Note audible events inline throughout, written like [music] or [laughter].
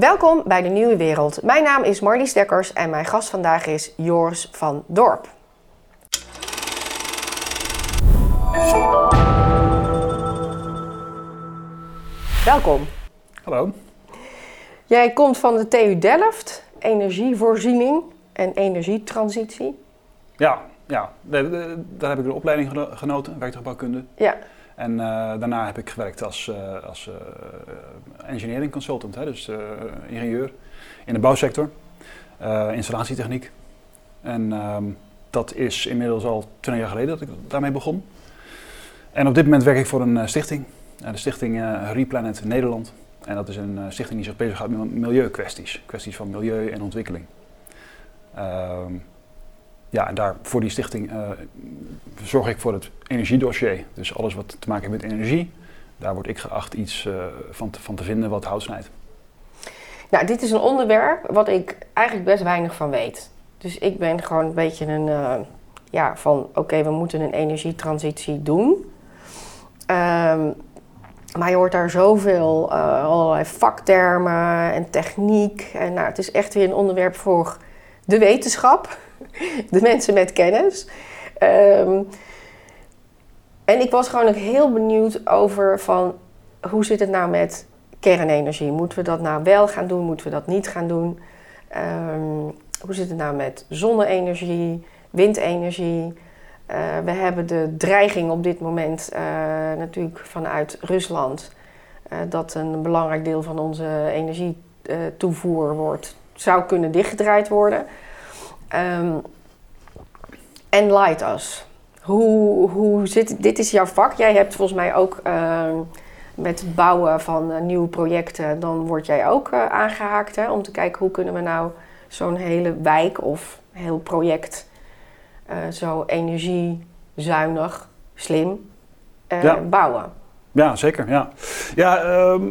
Welkom bij de Nieuwe Wereld. Mijn naam is Marlies Dekkers en mijn gast vandaag is Joris van Dorp. Welkom. Hallo. Jij komt van de TU Delft, energievoorziening en energietransitie. Ja, ja. Daar, heb ik een opleiding geno- genoten, werktuigbouwkunde. Ja, En eh, daarna heb ik gewerkt als, eh, als eh, engineering consultant, hè, dus ingenieur in de bouwsector, installatietechniek. En ehm, dat is inmiddels al 20 jaar geleden dat ik daarmee begon. En op dit moment werk ik voor een stichting, de stichting Replanet Nederland. En dat is een stichting die zich bezighoudt met milieukwesties, kwesties van milieu en ontwikkeling. Ja, en daar voor die stichting eh, zorg ik voor het energiedossier. Dus alles wat te maken heeft met energie, daar word ik geacht iets eh, van, te, van te vinden wat hout snijdt. nou dit is een onderwerp wat ik eigenlijk best weinig van weet. Dus ik ben gewoon een beetje een, eh, ja, van oké, we moeten een energietransitie doen. Ehm, maar je hoort daar zoveel, allerlei vaktermen en techniek. En nou, het is echt weer een onderwerp voor de wetenschap, [laughs] de mensen met kennis. Ehm, en ik was gewoon ook heel benieuwd over van hoe zit het nou met kernenergie? Moeten we dat nou wel gaan doen? Moeten we dat niet gaan doen? Ehm, hoe zit het nou met zonne-energie, windenergie? Eh, we hebben de dreiging op dit moment eh, natuurlijk vanuit Rusland eh, dat een belangrijk deel van onze energietoevoer wordt, zou kunnen dichtgedraaid worden. Ehm, En Light Us. Hoe, hoe zit dit? is jouw vak. Jij hebt volgens mij ook ehm, met het bouwen van eh, nieuwe projecten, dan word jij ook eh, aangehaakt hè, om te kijken hoe kunnen we nou zo'n hele wijk of heel project eh, zo energiezuinig, slim Ja. bouwen. Ja, zeker. Ja, ja ehm,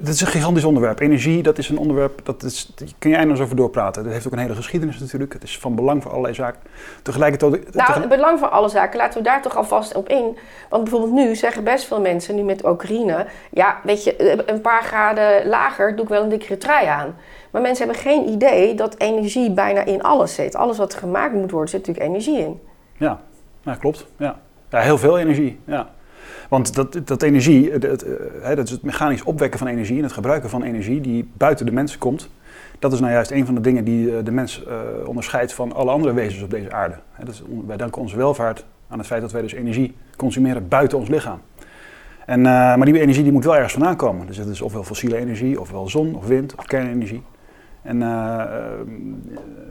dit is een gigantisch onderwerp. Energie, dat is een onderwerp, dat is, daar kun je eindeloos over doorpraten. Dat heeft ook een hele geschiedenis natuurlijk. Het is van belang voor allerlei zaken. Tegelijkertijd... Nou, tegelijk- het belang van alle zaken, laten we daar toch alvast op in. Want bijvoorbeeld nu zeggen best veel mensen, nu met Oekraïne... ja, weet je, eh, een paar graden lager doe ik wel een dikkere trui aan. Maar mensen hebben geen idee dat energie bijna in alles zit. Alles wat gemaakt moet worden, zit natuurlijk energie in. Ja, ja klopt. Ja. ja, heel veel energie. Ja. Want dat, dat energie, het, eh, dat is het mechanisch opwekken van energie en het gebruiken van energie die buiten de mens komt. Dat is nou juist een van de dingen die eh, de mens eh, onderscheidt van alle andere wezens op deze aarde. Dat wij danken onze welvaart aan het feit dat wij dus energie consumeren buiten ons lichaam. En, maar die energie die moet wel ergens vandaan komen. Dus het is ofwel fossiele energie, ofwel zon of wind of kernenergie. En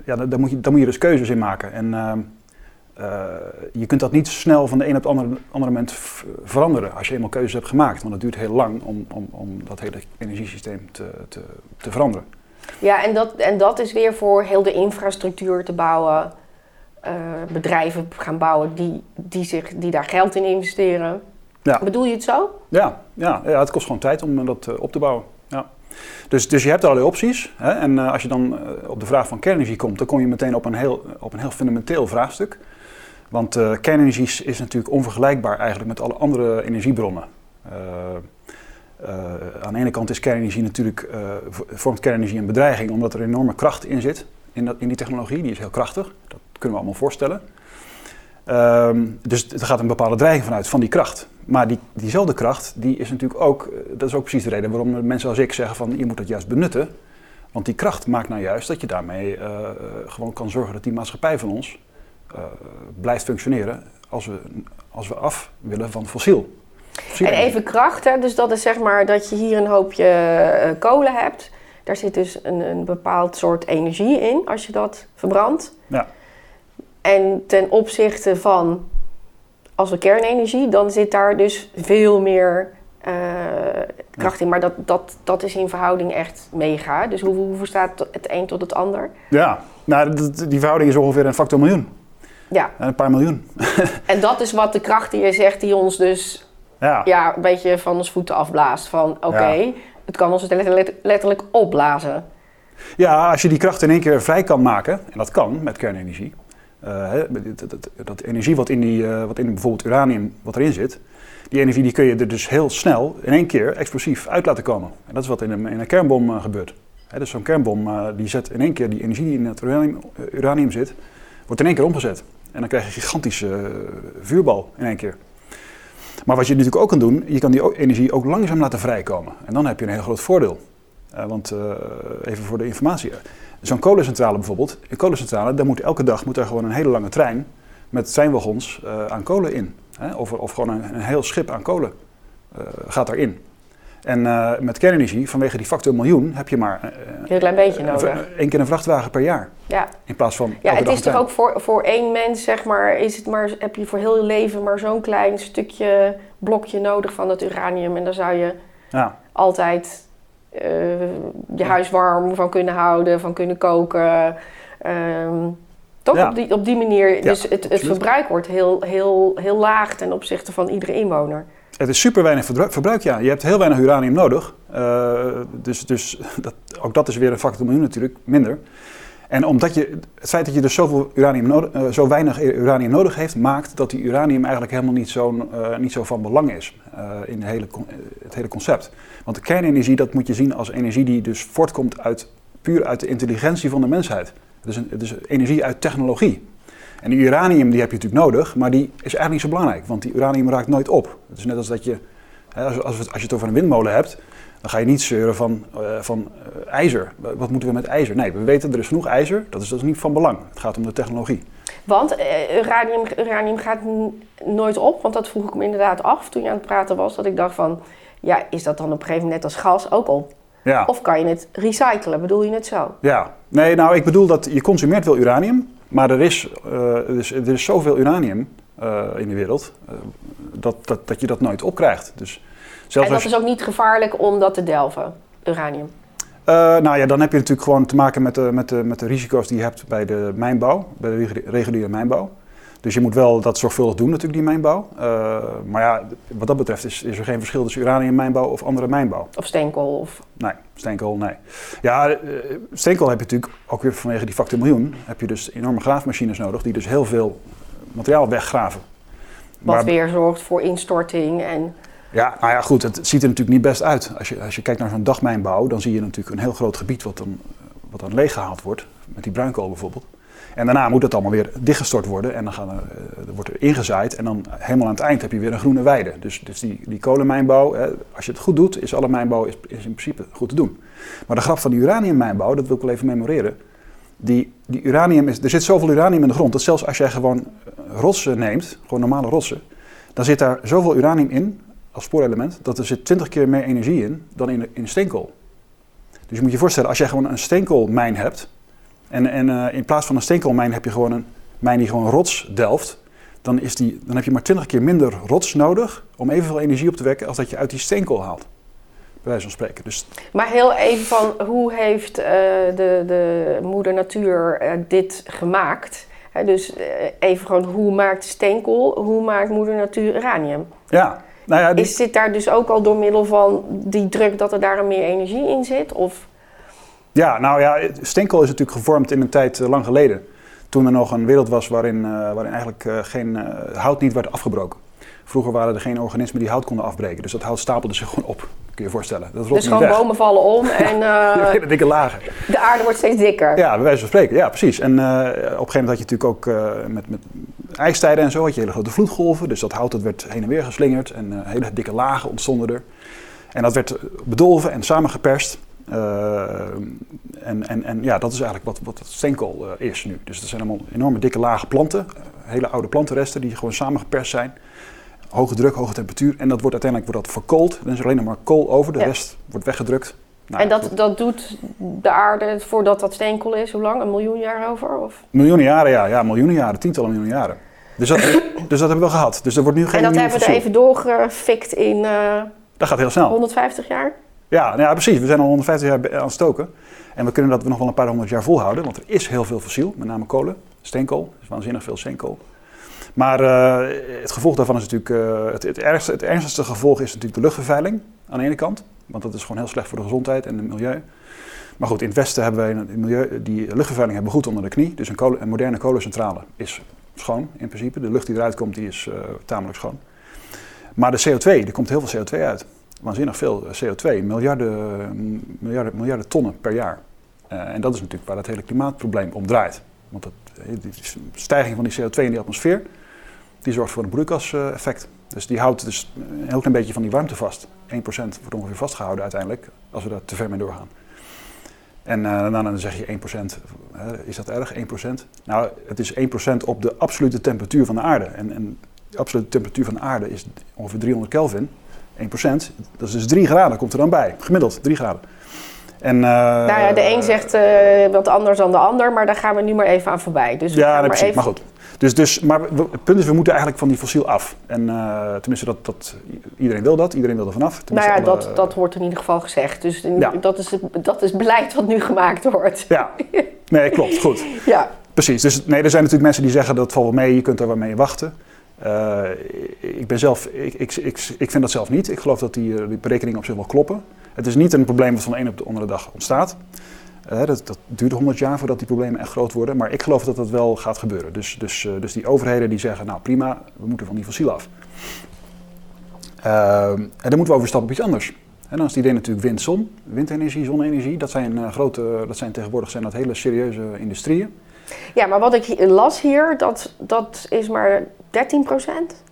ja, daar, moet je, moet je dus keuzes in maken. En eh, je kunt dat niet snel van de een op het andere, andere moment veranderen als je eenmaal keuzes hebt gemaakt. Want het duurt heel lang om, om, om dat hele energiesysteem te, te, te veranderen. Ja, en dat, en dat is weer voor heel de infrastructuur te bouwen. eh, bedrijven gaan bouwen die, die, zich, die daar geld in investeren. Ja. Bedoel je het zo? Ja, ja, ja, het kost gewoon tijd om dat eh, op te bouwen. Ja. Dus, dus je hebt allerlei opties. Hè? En als je dan op de vraag van kernenergie komt, dan kom je meteen op een heel, op een heel fundamenteel vraagstuk. Want eh, kernenergie is, natuurlijk onvergelijkbaar eigenlijk met alle andere energiebronnen. Eh, eh, aan de ene kant is kernenergie natuurlijk, vo- vormt kernenergie een bedreiging omdat er enorme kracht in zit in, in die technologie. Die is heel krachtig, dat kunnen we allemaal voorstellen. Ehm, dus er gaat een bepaalde dreiging vanuit van die kracht. Maar die, diezelfde kracht, die is natuurlijk ook, dat is ook precies de reden waarom mensen als ik zeggen van je moet dat juist benutten. Want die kracht maakt nou juist dat je daarmee gewoon kan zorgen dat die maatschappij van ons eh, blijft functioneren als we, als we af willen van fossiel. Fossiel En even kracht, hè? dus dat is zeg maar dat je hier een hoopje eh, kolen hebt. Daar zit dus een, een bepaald soort energie in als je dat verbrandt. Ja. En ten opzichte van als we kernenergie, dan zit daar dus veel meer eh, kracht in. Maar dat, dat, dat is in verhouding echt mega. Dus hoe, hoe staat het een tot het ander? Ja, nou, die verhouding is ongeveer een factor miljoen. Ja, Een paar miljoen. en dat is wat de kracht die je zegt, die ons dus Ja, ja, een beetje van ons voeten afblaast. Van oké, Ja. het kan ons letterlijk, opblazen. Ja, als je die kracht in één keer vrij kan maken, en dat kan met kernenergie. eh, dat, dat, dat energie wat in, die, eh, wat in bijvoorbeeld uranium wat erin zit, Die energie die kun je er dus heel snel, in één keer, explosief uit laten komen. En dat is wat in een, in een kernbom uh, gebeurt. He, dus zo'n kernbom die zet in één keer die energie die in het uranium, uranium, zit, wordt in één keer omgezet. En dan krijg je een gigantische vuurbal in één keer. Maar wat je natuurlijk ook kan doen, je kan die energie ook langzaam laten vrijkomen. En dan heb je een heel groot voordeel. Uh, want uh, even voor de informatie. Zo'n kolencentrale bijvoorbeeld, een kolencentrale, daar moet elke dag moet er gewoon een hele lange trein met treinwagons aan kolen in. Hè? Of, of gewoon een, een, heel schip aan kolen gaat daarin. En met kernenergie, vanwege die factor miljoen, heb je maar... een heel klein beetje nodig. Eén keer een vrachtwagen per jaar. Ja. In plaats van. Ja, het is toch ook voor, voor één mens, zeg maar, is het maar, heb je voor heel je leven maar zo'n klein stukje blokje nodig van het uranium. En daar zou je ja. altijd uh, je huis warm van kunnen houden, van kunnen koken. Um, toch Ja. op, die, op die manier. Ja, dus het, het verbruik wordt heel, heel, heel laag ten opzichte van iedere inwoner. Het is super weinig verbruik, ja. Je hebt heel weinig uranium nodig. Eh, dus dus [laughs] dat, ook dat is weer een factor miljoen natuurlijk, minder. En omdat je, het feit dat je dus zoveel uranium eh, zo weinig uranium nodig heeft, maakt dat die uranium eigenlijk helemaal niet zo, eh, niet zo van belang is in hele, het hele concept. Want de kernenergie, dat moet je zien als energie die dus voortkomt uit, puur uit de intelligentie van de mensheid. Het is, een, het is energie uit technologie. En die uranium die heb je natuurlijk nodig, maar die is eigenlijk niet zo belangrijk, want die uranium raakt nooit op. Het is net als dat je, hè, als, als, als je het over een windmolen hebt, dan ga je niet zeuren van, eh, van eh, ijzer. Wat moeten we met ijzer? Nee, we weten er is genoeg ijzer, dat is, dat is niet van belang. Het gaat om de technologie. Want eh, uranium, uranium gaat nooit op, want dat vroeg ik me inderdaad af toen je aan het praten was. Dat ik dacht van, ja, is dat dan op een gegeven moment net als gas ook op? Ja, Of kan je het recyclen? Bedoel je het zo? ja. Nee, nou ik bedoel dat je consumeert wel uranium, maar er is, eh, er is, er is zoveel uranium eh, in de wereld eh, dat, dat, dat je dat nooit opkrijgt. Dus zelfs en dat is ook niet gevaarlijk om dat te delven, uranium. Eh, nou ja, dan heb je natuurlijk gewoon te maken met de, met, de, met de risico's die je hebt bij de mijnbouw, bij de regu- reguliere mijnbouw. Dus je moet wel dat zorgvuldig doen natuurlijk, die mijnbouw. Eh, maar ja, wat dat betreft is, is er geen verschil tussen uraniummijnbouw of andere mijnbouw. Of steenkool. Of... Nee, steenkool, nee. Ja, eh, steenkool heb je natuurlijk, ook weer vanwege die factor miljoen, heb je dus enorme graafmachines nodig die dus heel veel materiaal weggraven. Wat Maar- weer zorgt voor instorting. En Ja, nou ja, goed, het ziet er natuurlijk niet best uit. Als je, als je kijkt naar zo'n dagmijnbouw, dan zie je natuurlijk een heel groot gebied wat dan, wat dan leeggehaald wordt. Met die bruinkool bijvoorbeeld. En daarna moet het allemaal weer dichtgestort worden en dan gaan er, eh, er wordt er ingezaaid. En dan helemaal aan het eind heb je weer een groene weide. Dus, dus die, die kolenmijnbouw, hè, als je het goed doet, is alle mijnbouw is, in principe goed te doen. Maar de grap van die uraniummijnbouw, dat wil ik wel even memoreren. Die, die uranium is, er zit zoveel uranium in de grond dat zelfs als jij gewoon eh, rotsen neemt, gewoon normale rotsen, dan zit daar zoveel uranium in als spoorelement dat er zit 20 keer meer energie in dan in, in steenkool. Dus je moet je voorstellen, als jij gewoon een steenkoolmijn hebt en, en eh, in plaats van een steenkoolmijn heb je gewoon een mijn die gewoon rots delft, dan, is die, dan heb je maar 20 keer minder rots nodig om evenveel energie op te wekken als dat je uit die steenkool haalt. Bij wijze van spreken. Dus Maar heel even van hoe heeft eh, de, de moeder natuur eh, dit gemaakt? Dus even gewoon hoe maakt steenkool, hoe maakt moeder natuur uranium? ja, nou ja, die- Is dit daar dus ook al door middel van die druk dat er daar meer energie in zit? Of Ja, nou ja, steenkool is natuurlijk gevormd in een tijd eh, lang geleden. Toen er nog een wereld was waarin, eh, waarin eigenlijk eh, geen hout niet werd afgebroken. Vroeger waren er geen organismen die hout konden afbreken. Dus dat hout stapelde zich gewoon op, kun je je voorstellen. Dat dus gewoon weg. bomen vallen om [laughs] en [laughs] Hele dikke lagen. de aarde wordt steeds dikker. Ja, bij wijze van spreken. Ja, precies. En op een gegeven moment had je natuurlijk ook met, met ijstijden en zo, had je hele grote vloedgolven. Dus dat hout dat werd heen en weer geslingerd en hele dikke lagen ontstonden er. En dat werd bedolven en samengeperst. Eh, en, en, en ja, dat is eigenlijk wat, wat steenkool eh, is nu. Dus dat zijn allemaal enorme dikke lage planten, eh, hele oude plantenresten die gewoon samengeperst zijn. Hoge druk, hoge temperatuur. En dat wordt uiteindelijk wordt dat verkoold. Dan is er alleen nog maar kool over, de Ja. rest wordt weggedrukt. Nou, en dat, dat doet de aarde voordat dat steenkool is, hoe lang? Een miljoen jaar over? Of? Miljoenen jaren, ja. ja. Miljoenen jaren, tientallen miljoenen jaren. Dus dat, [coughs] dus dat hebben we wel gehad. Dus er wordt nu geen En dat hebben we er even doorgefikt in eh, Dat gaat heel snel. 150 jaar? Ja, nou ja, precies. We zijn al 150 jaar aan het stoken. En we kunnen dat nog wel een paar honderd jaar volhouden. Want er is heel veel fossiel, met name kolen. Steenkool. Is waanzinnig veel steenkool. Maar eh, het gevolg daarvan is natuurlijk... eh, het, het, ergste, het ernstigste gevolg is natuurlijk de luchtvervuiling aan de ene kant. Want dat is gewoon heel slecht voor de gezondheid en het milieu. Maar goed, in het westen hebben wij een milieu, die luchtvervuiling hebben goed onder de knie. Dus een moderne kolencentrale is schoon in principe. De lucht die eruit komt, die is eh, tamelijk schoon. Maar de CO2, er komt heel veel CO2 uit. Waanzinnig veel CO2, miljarden, miljarden, miljarden tonnen per jaar. Uh, en dat is natuurlijk waar het hele klimaatprobleem om draait. Want het, de stijging van die CO2 in de atmosfeer, die zorgt voor een broeikaseffect. Dus die houdt dus een heel klein beetje van die warmte vast. 1% wordt ongeveer vastgehouden uiteindelijk, als we daar te ver mee doorgaan. En uh, dan zeg je 1%, uh, is dat erg, 1%? Nou, het is 1% op de absolute temperatuur van de aarde. En, en de absolute temperatuur van de aarde is ongeveer 300 Kelvin. 1%, dat is dus 3 graden, komt er dan bij. Gemiddeld 3 graden. En, uh, nou ja, de een zegt uh, wat anders dan de ander, maar daar gaan we nu maar even aan voorbij. Dus ja, nee, maar, precies, even... maar goed. Dus, dus, maar het punt is, we moeten eigenlijk van die fossiel af. En uh, tenminste, dat, dat, iedereen wil dat, iedereen wil er vanaf. Nou ja, alle, dat, dat wordt in ieder geval gezegd. Dus ja. dat, is het, dat is beleid wat nu gemaakt wordt. Ja, nee, klopt, goed. [laughs] ja. Precies, dus nee, er zijn natuurlijk mensen die zeggen dat valt wel mee, je kunt er wel mee wachten. Uh, ik ben zelf, ik, ik, ik, vind dat zelf niet. Ik geloof dat die, die berekeningen op zich wel kloppen. Het is niet een probleem dat van de een op de andere dag ontstaat. Uh, dat, dat, duurt 100 jaar voordat die problemen echt groot worden. Maar ik geloof dat dat wel gaat gebeuren. Dus, dus, dus die overheden die zeggen, nou prima, we moeten van die fossiel af. Uh, en dan moeten we overstappen op iets anders. En dan is het idee natuurlijk wind, zon, windenergie, zonne-energie. Dat zijn, grote, dat zijn tegenwoordig zijn dat hele serieuze industrieën. Ja, maar wat ik las hier, dat, dat is maar 13 procent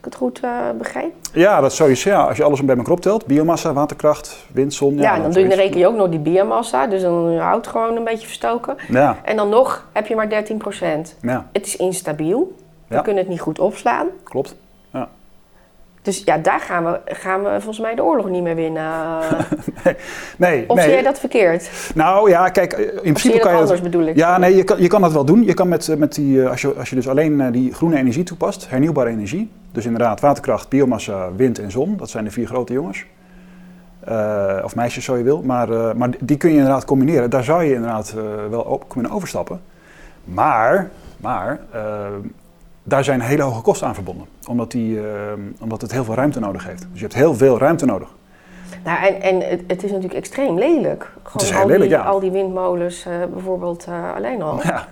ik het goed uh, begreep? Ja, dat sowieso. Ja, als je alles bij elkaar optelt, biomassa, waterkracht, wind, zon. Ja, ja dan, doe je, dan reken je ook nog die biomassa, dus dan houdt gewoon een beetje verstoken. Ja. En dan nog heb je maar 13 procent. Ja. Het is instabiel, we kunnen het niet goed opslaan. Klopt. Dus ja, daar gaan we, gaan we volgens mij de oorlog niet meer winnen. [laughs] nee, nee. Of nee. zie jij dat verkeerd? Nou ja, kijk, in of principe je kan je. anders bedoel ik. Ja, nee, je kan, je kan dat wel doen. Je kan met, met die, als je, als je dus alleen die groene energie toepast, hernieuwbare energie. Dus inderdaad, waterkracht, biomassa, wind en zon. Dat zijn de vier grote jongens. Uh, of meisjes, zo je wil. Maar, uh, maar die kun je inderdaad combineren. Daar zou je inderdaad uh, wel op kunnen overstappen. Maar, maar daar zijn hele hoge kosten aan verbonden. Omdat, die, omdat het heel veel ruimte nodig heeft. Dus je hebt heel veel ruimte nodig. Nou, en, en het, het is natuurlijk extreem lelijk. Gewoon al, lelijk, die, ja. al die windmolens bijvoorbeeld alleen al. Ja.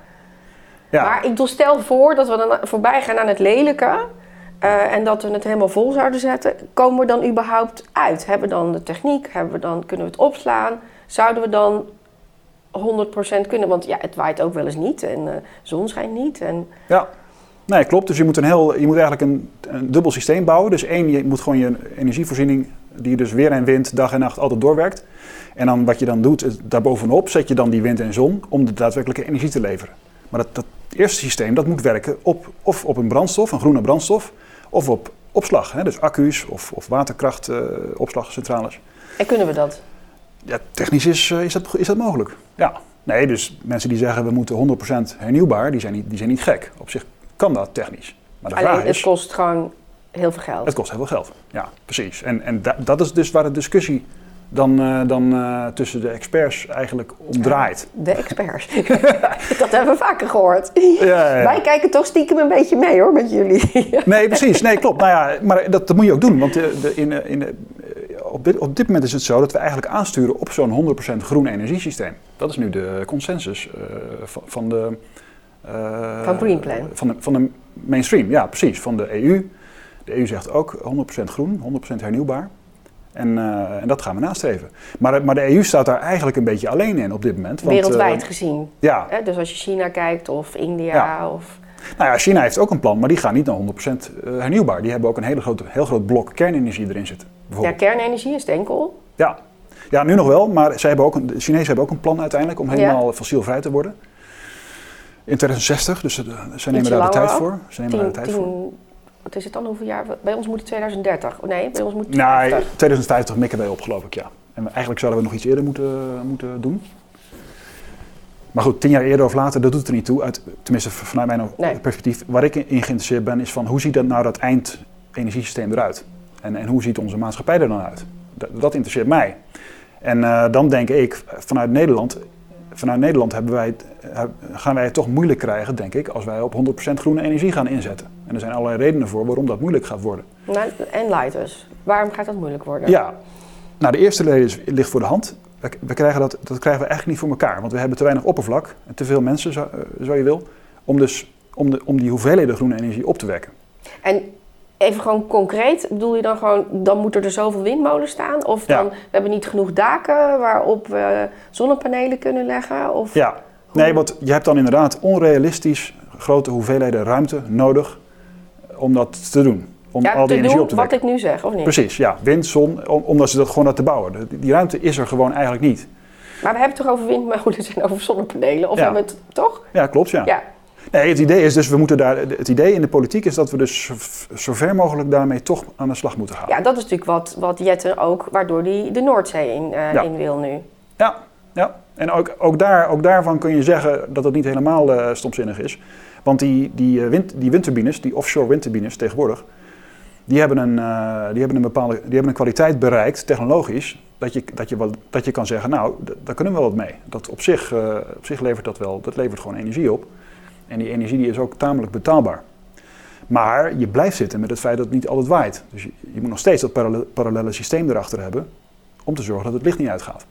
Ja. Maar ik stel voor dat we dan voorbij gaan aan het lelijke. En dat we het helemaal vol zouden zetten, komen we dan überhaupt uit? Hebben we dan de techniek? Hebben we dan, kunnen we het opslaan? Zouden we dan 100% kunnen? Want ja, het waait ook wel eens niet en de zon schijnt niet. En... Ja, nee, klopt. Dus je moet, een heel, je moet eigenlijk een, een dubbel systeem bouwen. Dus één, je moet gewoon je energievoorziening, die dus weer en wind dag en nacht altijd doorwerkt. En dan wat je dan doet, daarbovenop zet je dan die wind en zon om de daadwerkelijke energie te leveren. Maar dat, dat eerste systeem dat moet werken op, of op een brandstof, een groene brandstof, of op opslag. Hè? Dus accu's of, of waterkrachtopslagcentrales. Uh, en kunnen we dat? Ja, technisch is, uh, is, dat, is dat mogelijk. Ja. Nee, dus mensen die zeggen we moeten 100% hernieuwbaar, die zijn, niet, die zijn niet gek. Op zich kan dat technisch. Maar de Alleen, vraag is, het kost gewoon heel veel geld. Het kost heel veel geld, ja, precies. En, en da, dat is dus waar de discussie dan, uh, dan uh, tussen de experts eigenlijk omdraait. De experts. [laughs] dat hebben we vaker gehoord. Ja, ja, Wij kijken toch stiekem een beetje mee hoor, met jullie. nee, precies. Nee, klopt. Nou ja, maar dat, dat moet je ook doen. Want de, de, in, in, op, dit, op dit moment is het zo dat we eigenlijk aansturen op zo'n 100% groen energiesysteem. Dat is nu de consensus uh, van, van, de... van Green Plan. Van de, van de mainstream, ja precies. Van de EU. De EU zegt ook 100% groen, 100% hernieuwbaar. En, uh, en, dat gaan we nastreven. Maar, maar, de EU staat daar eigenlijk een beetje alleen in op dit moment. Want, Wereldwijd uh, gezien. Ja. Hè? Dus als je China kijkt of India ja. of... Nou ja, China heeft ook een plan, maar die gaan niet naar 100% eh, hernieuwbaar. Die hebben ook een hele grote, heel groot blok kernenergie erin zitten. Ja, kernenergie is enkel. Ja. ja, nu nog wel, maar zij hebben ook een, de Chinezen hebben ook een plan uiteindelijk om helemaal ja. fossielvrij te worden. In 2060, dus ze nemen daar de tijd voor. Ze nemen daar de tijd voor wat is het dan? Hoeveel jaar? Bij ons moet het 2030. Oh, nee, bij ons moet het 2050. Nee, 2050 mikken wij op, geloof ik, ja. En eigenlijk zouden we nog iets eerder moeten, moeten doen. Maar goed, tien jaar eerder of later, dat doet er niet toe. Uit, tenminste, vanuit mijn nee. perspectief. Waar ik in geïnteresseerd ben, is van hoe ziet dat nou dat eindenergiesysteem eruit? En, en hoe ziet onze maatschappij er dan uit? Dat, dat interesseert mij. En uh, dan denk ik, vanuit Nederland, vanuit Nederland hebben wij, gaan wij het toch moeilijk krijgen, denk ik, als wij op 100% groene energie gaan inzetten. En er zijn allerlei redenen voor waarom dat moeilijk gaat worden. Nou, en light dus. Waarom gaat dat moeilijk worden? Ja, nou de eerste reden ligt voor de hand. We, krijgen dat, dat krijgen we eigenlijk niet voor elkaar, want we hebben te weinig oppervlak en te veel mensen, zo, zo je wil, om, dus, om, de, om die hoeveelheden groene energie op te wekken. En even gewoon concreet, bedoel je dan gewoon, dan moeten er zoveel windmolens staan? Of Ja. dan, we hebben niet genoeg daken waarop we zonnepanelen kunnen leggen? Of, Ja, nee, want je hebt dan inderdaad onrealistisch grote hoeveelheden ruimte nodig om dat te doen. Om Ja, al die te energie doen op te wat ik nu zeg, of niet? Precies, ja. Wind, zon, om, omdat ze dat gewoon dat te bouwen. Die ruimte is er gewoon eigenlijk niet. Maar we hebben het toch over windmolens en over zonnepanelen? Of Ja. hebben we het toch? Ja, klopt, ja. Ja. Nee, het idee is dus, we moeten daar, het idee in de politiek is dat we dus zo, ver mogelijk daarmee toch aan de slag moeten gaan. Ja, dat is natuurlijk wat, wat Jette ook, waardoor hij de Noordzee in, eh, Ja. in wil nu. Ja, ja. En ook, ook, daar, ook daarvan kun je zeggen dat het niet helemaal eh, stomzinnig is. Want die, die, eh, wind, die windturbines, die offshore windturbines tegenwoordig, die hebben een, die hebben een bepaalde die hebben een kwaliteit bereikt, technologisch, dat je, dat je, dat je kan zeggen, nou, daar kunnen we wel wat mee. Dat op zich, op zich levert dat wel, dat levert gewoon energie op. En die energie die is ook tamelijk betaalbaar. Maar je blijft zitten met het feit dat het niet altijd waait. Dus je, moet nog steeds dat parallel- parallele systeem erachter hebben om te zorgen dat het licht niet uitgaat.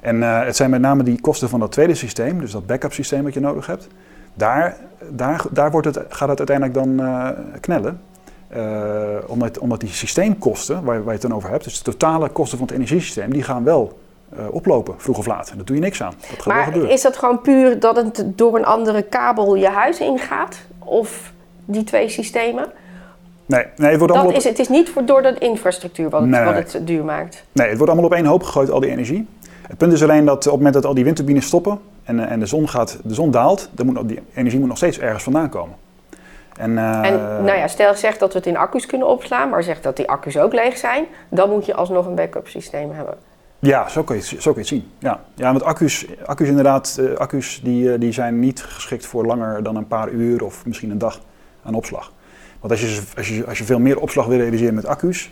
En eh, het zijn met name die kosten van dat tweede systeem, dus dat backup systeem wat je nodig hebt. Daar, daar, daar wordt het, gaat het uiteindelijk dan eh, knellen. Eh, omdat, omdat die systeemkosten waar, waar je het dan over hebt, dus de totale kosten van het energiesysteem, die gaan wel eh, oplopen, vroeg of laat. En daar doe je niks aan. Dat gaat wel Maar gebeuren. is dat gewoon puur dat het door een andere kabel je huis ingaat? Of die twee systemen? Nee, nee, het wordt allemaal op, is, het is niet voor, door de infrastructuur wat het, Nee. wat het duur maakt. nee, het wordt allemaal op één hoop gegooid, al die energie. Het punt is alleen dat op het moment dat al die windturbines stoppen en, eh, en de, zon gaat, de zon daalt, dan moet die energie moet nog steeds ergens vandaan komen. En, eh, En nou ja, stel zegt dat we het in accu's kunnen opslaan, maar zegt dat die accu's ook leeg zijn, dan moet je alsnog een backup systeem hebben. Ja, zo kun je het, zo kun je het zien. Ja, ja want accu's, accu's inderdaad, eh, accu's die, eh, die zijn niet geschikt voor langer dan een paar uur of misschien een dag aan opslag. Want als je, als je, als je veel meer opslag wil realiseren met accu's,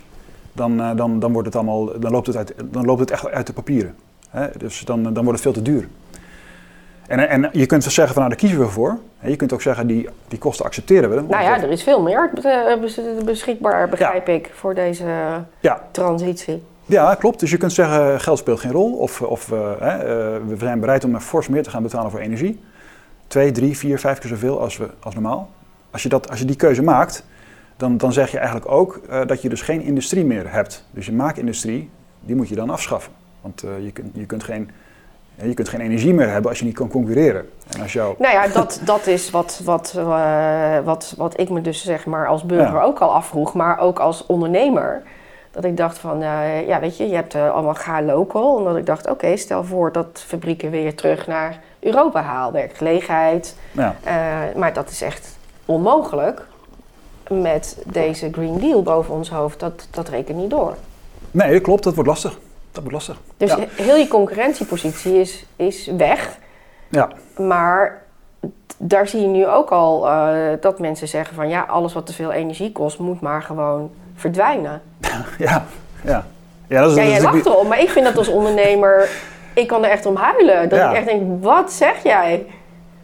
dan, eh, dan, dan, wordt het allemaal, dan, loopt het uit, dan loopt het echt uit de papieren. Hè? Dus dan, dan wordt het veel te duur. En, en je kunt zeggen van nou daar kiezen we voor. Hè, Je kunt ook zeggen die, die kosten accepteren we. Nou ja, er is veel meer bes- beschikbaar, begrijp ik, voor deze Ja. transitie. Ja, klopt. Dus je kunt zeggen, geld speelt geen rol. Of, of eh, eh, we zijn bereid om er fors meer te gaan betalen voor energie. Twee, drie, vier, vijf keer zoveel als, we, als normaal. Als je, dat, als je die keuze maakt, dan, dan zeg je eigenlijk ook eh, dat je dus geen industrie meer hebt. Dus je maakindustrie, die moet je dan afschaffen. Want eh, je, kunt, je, kunt geen, je kunt geen energie meer hebben als je niet kan concurreren. En als jou, Nou ja, dat, dat is wat, wat, eh, wat, wat ik me dus zeg maar als burger Ja. ook al afvroeg, maar ook als ondernemer. Dat ik dacht van, eh, ja weet je, je hebt eh, allemaal ga local. Omdat ik dacht, oké, stel voor dat fabrieken weer terug naar Europa haal, werkgelegenheid. ja, Eh, maar dat is echt onmogelijk met deze Green Deal boven ons hoofd. Dat, dat rekent niet door. nee, dat klopt. Dat wordt lastig. Dat wordt lastig. Dus Ja. heel je concurrentiepositie is, is weg. Ja, Maar daar zie je nu ook al dat mensen zeggen van ja, alles wat te veel energie kost, moet maar gewoon verdwijnen. [laughs] ja, ja. Ja, dat is, Ja, jij lacht erom, maar ik vind dat als ondernemer, ik kan er echt om huilen. Dat Ja. ik echt denk, wat zeg jij?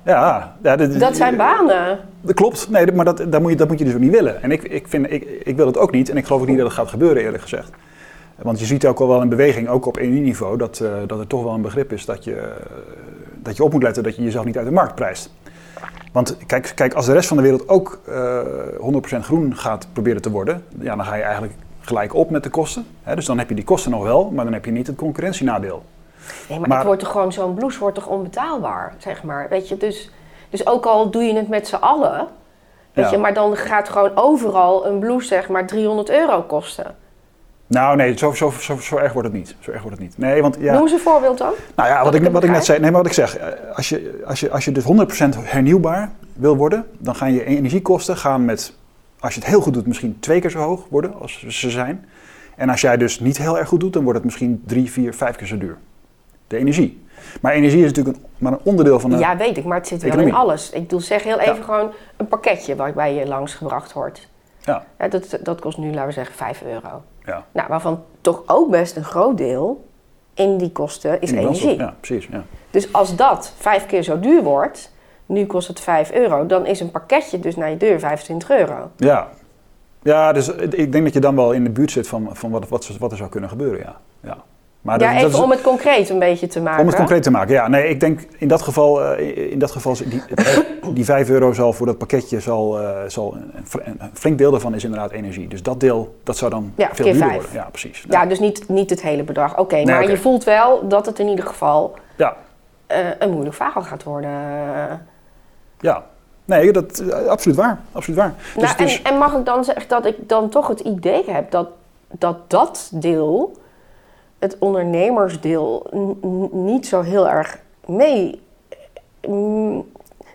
Ja, ja dit- Dat zijn banen. Dat klopt, nee, maar dat, dat, moet je, dat moet je dus ook niet willen. En ik, ik, vind, ik, ik wil het ook niet en ik geloof ook niet dat het gaat gebeuren eerlijk gezegd. Want je ziet ook al wel een beweging, ook op energieniveau, dat, eh, dat er toch wel een begrip is dat je, eh, dat je op moet letten dat je jezelf niet uit de markt prijst. Want kijk, kijk als de rest van de wereld ook eh 100% groen gaat proberen te worden, ja, dan ga je eigenlijk gelijk op met de kosten. Hè? Dus dan heb je die kosten nog wel, maar dan heb je niet het concurrentienadeel. Nee, maar, Maar- het wordt toch gewoon zo'n blouse wordt toch onbetaalbaar, zeg maar. Weet je, dus, dus ook al doe je het met z'n allen, weet Ja. je, maar dan gaat gewoon overal een blouse zeg maar 300 euro kosten. Nou nee, zo, zo, zo, zo erg wordt het niet. Zo erg wordt het niet. Nee, want ja. Noem eens een voorbeeld dan. Nou ja, wat ik wat ik net zei, nee, maar wat ik zeg, eh, als je, als je, als je dus 100% hernieuwbaar wil worden, dan gaan je energiekosten gaan met, als je het heel goed doet, misschien twee keer zo hoog worden als ze zijn. En als jij dus niet heel erg goed doet, dan wordt het misschien drie, vier, vijf keer zo duur. De energie. Maar energie is natuurlijk een, maar een onderdeel van de... Ja, weet ik, maar het zit wel economie. in alles. Ik bedoel, zeg heel even Ja. gewoon een pakketje waarbij je langsgebracht wordt. Ja, Ja, dat, dat kost nu, laten we zeggen, 5 euro. ja. Nou, waarvan toch ook best een groot deel in die kosten is In energie. Ja, precies. Ja. Dus als dat vijf keer zo duur wordt, nu kost het 5 euro, dan is een pakketje dus naar je deur 25 euro. Ja. ja, dus ik denk dat je dan wel in de buurt zit van, van wat, wat, wat er zou kunnen gebeuren, ja. ja. Maar ja, dat- dat even is- om het concreet een beetje te maken. om het concreet te maken, ja. Nee, ik denk in dat geval, eh, in dat geval die, die 5 euro zal voor dat pakketje zal, eh, zal een, flink deel daarvan is inderdaad energie. Dus dat deel, dat zou dan Ja, veel duurder worden. Ja, precies. Ja, dus niet, niet het hele bedrag. Oké, Nee, maar je voelt wel dat het in ieder geval Ja, eh, een moeilijk verhaal gaat worden. Ja. Nee, dat eh, absoluut waar. Absoluut waar. Dus nou, is- en, en mag ik dan zeggen dat ik dan toch het idee heb dat dat, dat deel, het ondernemersdeel, niet zo heel erg mee. mm,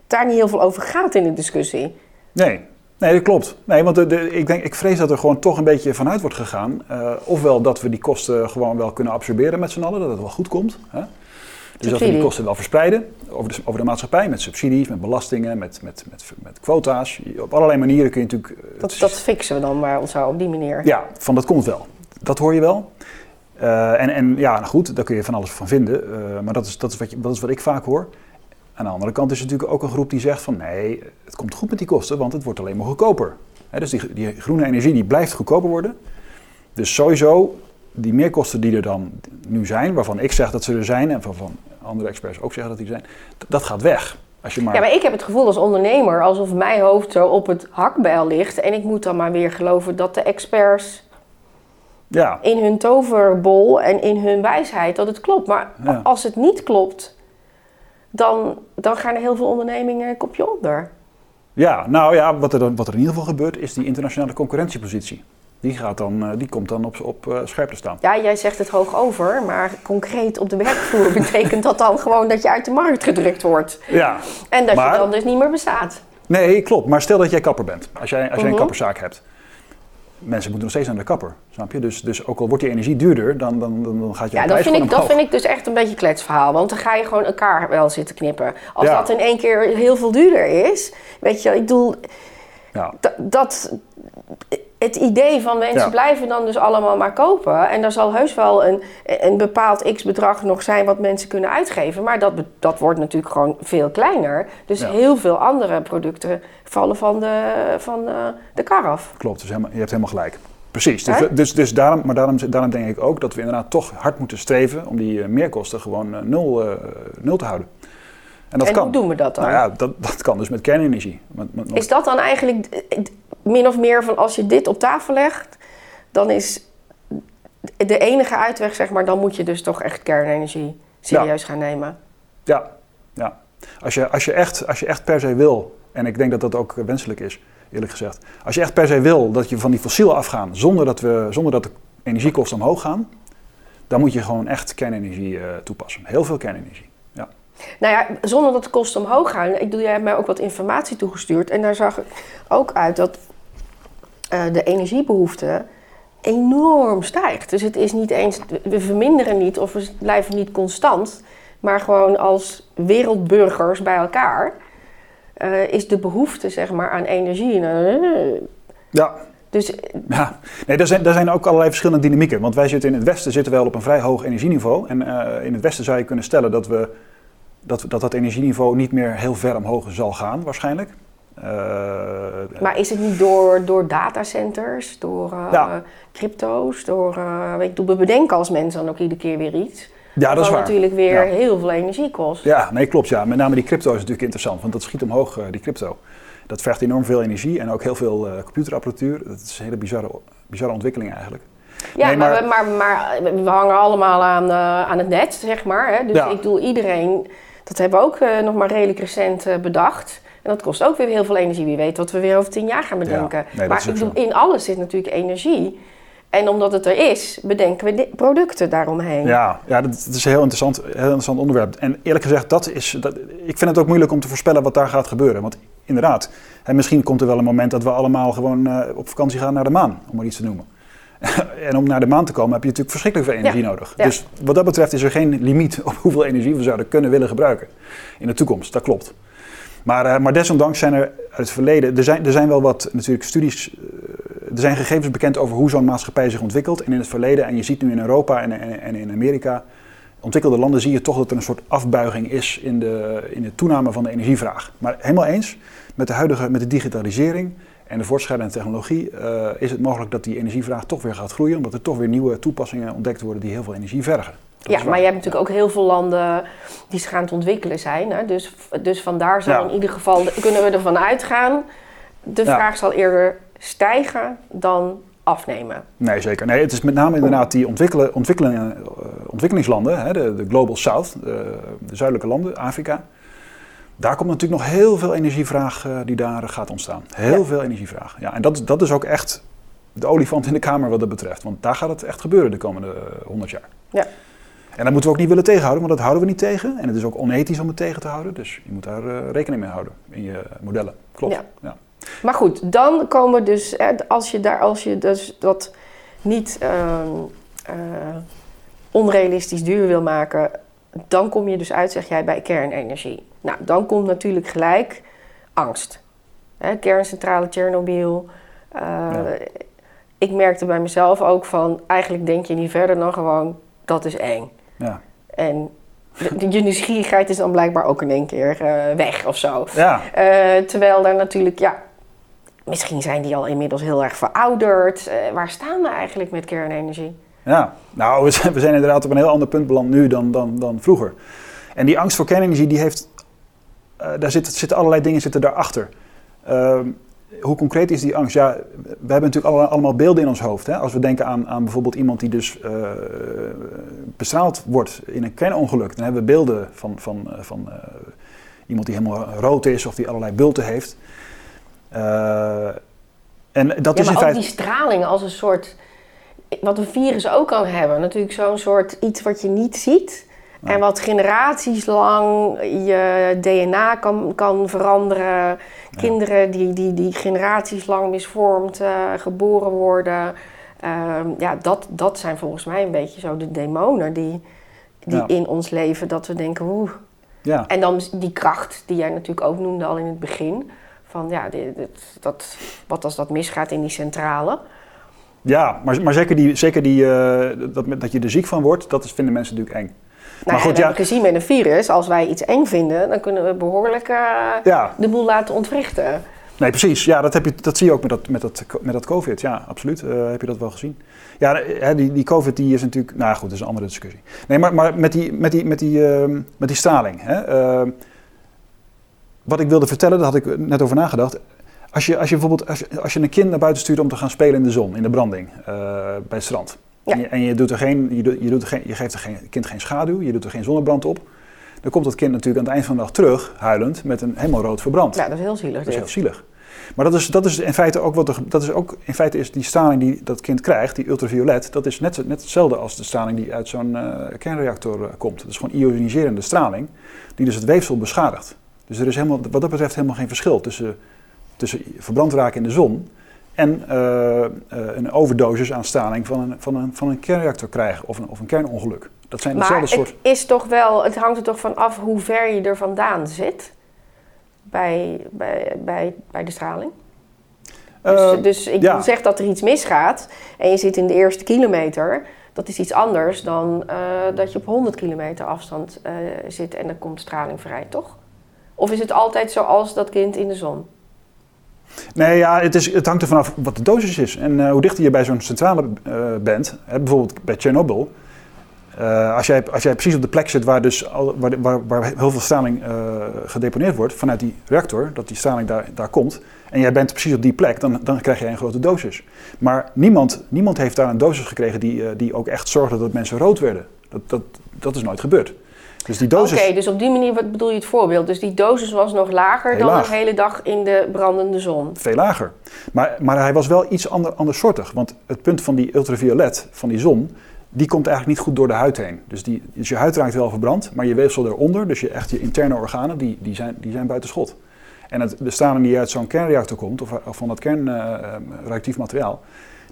daar niet heel veel over gaat in de discussie. Nee, nee, dat klopt. Nee, want de, de- ik, denk, ik vrees dat er gewoon toch een beetje vanuit wordt gegaan. eh, ofwel dat we die kosten gewoon wel kunnen absorberen met z'n allen, dat het wel goed komt. Hè? Dus dat we die kosten wel verspreiden over de, over de maatschappij met subsidies, met belastingen, met, met, met, met quota's. Op allerlei manieren kun je natuurlijk... eh, Dat, dat fixen we dan maar zo op die manier. Ja, van dat komt wel. Dat hoor je wel. Eh, en, en ja, nou goed, daar kun je van alles van vinden. eh, maar dat is, dat, is wat je, dat is wat ik vaak hoor. Aan de andere kant is er natuurlijk ook een groep die zegt van nee, het komt goed met die kosten, want het wordt alleen maar goedkoper. Dus die, die groene energie die blijft goedkoper worden. Dus sowieso, die meerkosten die er dan nu zijn, waarvan ik zeg dat ze er zijn en waarvan andere experts ook zeggen dat die er zijn, dat gaat weg. Als je maar, Ja, maar ik heb het gevoel als ondernemer alsof mijn hoofd zo op het hakbijl ligt. En ik moet dan maar weer geloven dat de experts ja, in hun toverbol en in hun wijsheid dat het klopt. Maar Ja. als het niet klopt, dan, dan gaan er heel veel ondernemingen een kopje onder. Ja, nou ja, wat er, dan, wat er in ieder geval gebeurt is die internationale concurrentiepositie. Die, gaat dan, eh, die komt dan op, op eh, scherp te staan. Ja, jij zegt het hoog over, maar concreet op de werkvloer [laughs] betekent dat dan gewoon dat je uit de markt gedrukt wordt. Ja, En dat Maar- je dan dus niet meer bestaat. nee, klopt. Maar stel dat jij kapper bent. Als jij, als jij een Mhm. kapperszaak hebt. Mensen moeten nog steeds naar de kapper, snap je? Dus, dus ook al wordt die energie duurder, dan, dan, dan, dan gaat je Ja, dat vind, ik, dat vind ik dus echt een beetje kletsverhaal. Want dan ga je gewoon elkaar wel zitten knippen. Als Ja. dat in één keer heel veel duurder is. Weet je, ik bedoel, Ja, dat, dat het idee van mensen Ja. blijven dan dus allemaal maar kopen. En er zal heus wel een, een bepaald x-bedrag nog zijn wat mensen kunnen uitgeven. Maar dat, dat wordt natuurlijk gewoon veel kleiner. Dus Ja. heel veel andere producten vallen van de, van, eh, de kar af. klopt. Dus helemaal, je hebt helemaal gelijk. Precies. Dus, dus, dus daarom, maar daarom, daarom denk ik ook dat we inderdaad toch hard moeten streven om die eh, meerkosten gewoon eh, nul, eh, nul te houden. En dat en kan. hoe doen we dat dan? Nou ja, dat, dat kan dus met kernenergie. Met, met, Is dat dan eigenlijk eh, min of meer van als je dit op tafel legt, dan is de enige uitweg, zeg maar, dan moet je dus toch echt kernenergie serieus gaan nemen. Ja, ja. Als, je, als, je echt, als je echt per se wil, en ik denk dat dat ook wenselijk is, eerlijk gezegd. Als je echt per se wil dat je van die fossiel afgaan zonder dat, we, zonder dat de energiekosten omhoog gaan, dan moet je gewoon echt kernenergie eh, toepassen. Heel veel kernenergie. Nou ja, zonder dat de kosten omhoog gaan. Ik bedoel, jij hebt mij ook wat informatie toegestuurd. En daar zag ik ook uit dat eh, de energiebehoefte enorm stijgt. Dus het is niet eens, we verminderen niet of we blijven niet constant. Maar gewoon als wereldburgers bij elkaar eh, is de behoefte zeg maar, aan energie. eh, Ja, dus Ja, nee, daar zijn, daar zijn ook allerlei verschillende dynamieken. Want wij zitten in het westen zitten wel op een vrij hoog energieniveau. En in het westen zou je kunnen stellen dat, we, dat, dat dat energieniveau niet meer heel ver omhoog zal gaan, waarschijnlijk. Eh, Maar is het niet door, door datacenters, door eh, Ja. crypto's, door... eh, weet je, we bedenken als mensen dan ook iedere keer weer iets. ja, dat is waar. natuurlijk weer Ja. heel veel energie kost. Ja, nee, klopt. Ja. Met name die crypto is natuurlijk interessant, want dat schiet omhoog, die crypto. Dat vergt enorm veel energie en ook heel veel computerapparatuur. Dat is een hele bizarre, bizarre ontwikkeling eigenlijk. Ja, Nee, maar, maar- maar, maar, we hangen allemaal aan, aan het net, zeg maar. Hè? Dus Ja. ik bedoel, iedereen... Dat hebben we ook eh, nog maar redelijk recent eh, bedacht. En dat kost ook weer heel veel energie. Wie weet wat we weer over tien jaar gaan bedenken. nee, maar ik in alles zit natuurlijk energie. En omdat het er is, bedenken we producten daaromheen. Ja, ja dat, dat is een heel interessant, heel interessant onderwerp. En eerlijk gezegd, dat is, dat, ik vind het ook moeilijk om te voorspellen wat daar gaat gebeuren. Want inderdaad, hè, misschien komt er wel een moment dat we allemaal gewoon eh, op vakantie gaan naar de maan, om maar iets te noemen. [laughs] en om naar de maan te komen heb je natuurlijk verschrikkelijk veel energie nodig. ja. Dus wat dat betreft is er geen limiet op [laughs] hoeveel energie we zouden kunnen willen gebruiken in de toekomst. Dat klopt. Maar, eh, maar desondanks zijn er uit het verleden, er zijn, er zijn wel wat natuurlijk studies, eh, er zijn gegevens bekend over hoe zo'n maatschappij zich ontwikkelt. En in het verleden, en je ziet nu in Europa en, en, en in Amerika, ontwikkelde landen, zie je toch dat er een soort afbuiging is in de, in de toename van de energievraag. Maar helemaal eens, met de huidige, met de digitalisering en de voortschrijdende technologie uh, is het mogelijk dat die energievraag toch weer gaat groeien, omdat er toch weer nieuwe toepassingen ontdekt worden die heel veel energie vergen. ja, maar je hebt natuurlijk ook heel veel landen die zich aan het ontwikkelen zijn. Hè? Dus, dus vandaar zal in ieder geval, kunnen we ervan uitgaan, de vraag zal eerder stijgen dan afnemen. Nee, zeker. Nee, het is met name inderdaad die ontwikkelen, ontwikkelen, uh, ontwikkelingslanden, hè, de, de, Global South, de, de zuidelijke landen, Afrika daar komt natuurlijk nog heel veel energievraag uh, die daar gaat ontstaan. Heel veel energievraag. Ja, en dat, dat is ook echt de olifant in de kamer wat dat betreft. Want daar gaat het echt gebeuren de komende 100 jaar. Ja. En dat moeten we ook niet willen tegenhouden, want dat houden we niet tegen. En het is ook onethisch om het tegen te houden. Dus je moet daar uh, rekening mee houden in je modellen. Klopt. Ja. ja. Maar goed, dan komen we dus, als je, daar, als je dus dat niet uh, onrealistisch duur wil maken, dan kom je dus uit, zeg jij, bij kernenergie. Nou, dan komt natuurlijk gelijk angst. Hè, kerncentrale Tsjernobyl. Uh, Ik merkte bij mezelf ook van, eigenlijk denk je niet verder dan gewoon, dat is eng. Ja. En [laughs] je nieuwsgierigheid is dan blijkbaar ook in één keer uh, weg of zo. Ja. Uh, terwijl daar natuurlijk, ja, misschien zijn die al inmiddels heel erg verouderd. waar staan we eigenlijk met kernenergie? Ja, nou, we zijn, we zijn inderdaad op een heel ander punt beland nu dan, dan, dan vroeger. En die angst voor kernenergie, die heeft uh, daar zitten, zitten allerlei dingen zitten daarachter. Uh, hoe concreet is die angst? Ja, we hebben natuurlijk allemaal, beelden in ons hoofd. Hè? Als we denken aan, aan bijvoorbeeld iemand die dus uh, bestraald wordt in een kernongeluk, dan hebben we beelden van, van, eh, van iemand die helemaal rood is of die allerlei bulten heeft. en dat ja, is in maar ook die straling als een soort, wat een virus ook kan hebben, natuurlijk zo'n soort iets wat je niet ziet. En wat generaties lang je DNA kan, kan veranderen. Kinderen die, die, die generaties lang misvormd uh, geboren worden. Uh, ja, dat, dat zijn volgens mij een beetje zo de demonen die, die in ons leven. Dat we denken, oeh. Ja. En dan die kracht die jij natuurlijk ook noemde al in het begin. Van ja, dit, dat, wat als dat misgaat in die centrale. Ja, maar, maar zeker, die, zeker die, uh, dat, dat je er ziek van wordt, dat is, vinden mensen natuurlijk eng. Nou, maar goed, ja. gezien met een virus, als wij iets eng vinden, dan kunnen we behoorlijk uh, de boel laten ontwrichten. Nee, precies. Ja, dat, heb je, dat zie je ook met dat, met dat, met dat COVID. Ja, absoluut. Uh, heb je dat wel gezien. Ja, die, die COVID die is natuurlijk... Nou goed, dat is een andere discussie. Nee, maar, maar met, die, met, die, met, die, uh, met die straling. Hè, uh, wat ik wilde vertellen, daar had ik net over nagedacht. Als je, als je bijvoorbeeld als je, als je een kind naar buiten stuurt om te gaan spelen in de zon, in de branding, bij het strand. En, je, doet er geen, je, doet, je, doet er geen, je geeft er geen, kind geen schaduw, je doet er geen zonnebrand op. Dan komt dat kind natuurlijk aan het eind van de dag terug, huilend, met een helemaal rood verbrand. Ja, dat is heel zielig. Dat is heel zielig. Maar dat is, dat is in feite ook wat er, dat is ook in feite is die straling die dat kind krijgt, die ultraviolet, dat is net, net hetzelfde als de straling die uit zo'n uh, kernreactor uh, komt. Dat is gewoon ioniserende straling, die dus het weefsel beschadigt. Dus er is helemaal, wat dat betreft helemaal geen verschil tussen, tussen verbrand raken in de zon en uh, een overdosis aan straling van een, van een, van een kernreactor krijgen of een, of een kernongeluk. Dat zijn dezelfde soort. Het is toch wel, het hangt er toch van af hoe ver je er vandaan zit bij, bij, bij, bij de straling. Dus, uh, dus ik ja. zeg dat er iets misgaat en je zit in de eerste kilometer. Dat is iets anders dan uh, dat je op 100 kilometer afstand zit en er komt straling vrij, toch? Of is het altijd zoals dat kind in de zon? Nee, ja, het, is, het hangt er vanaf wat de dosis is. En uh, hoe dichter je bij zo'n centrale uh, bent, bijvoorbeeld bij Chernobyl. Uh, als, jij, als precies op de plek zit waar, dus al, waar, waar, waar heel veel straling gedeponeerd wordt vanuit die reactor, dat die straling daar, daar komt, en jij bent precies op die plek, dan, dan krijg je een grote dosis. Maar niemand, niemand heeft daar een dosis gekregen die, die ook echt zorgde dat mensen rood werden. Dat, dat, dat is nooit gebeurd. Dus die dosis... Oké, dus op die manier, wat bedoel je het voorbeeld? Dus die dosis was nog lager dan de hele dag in de brandende zon? Veel lager. Maar, maar hij was wel iets ander, andersoortig. Want het punt van die ultraviolet, van die zon, die komt eigenlijk niet goed door de huid heen. Dus, die, dus je huid raakt wel verbrand, maar je weefsel eronder, dus je, echt je interne organen, die, die, zijn, die zijn buiten schot. En het, de straling die uit zo'n kernreactor komt, of, of van dat kernreactief uh, materiaal,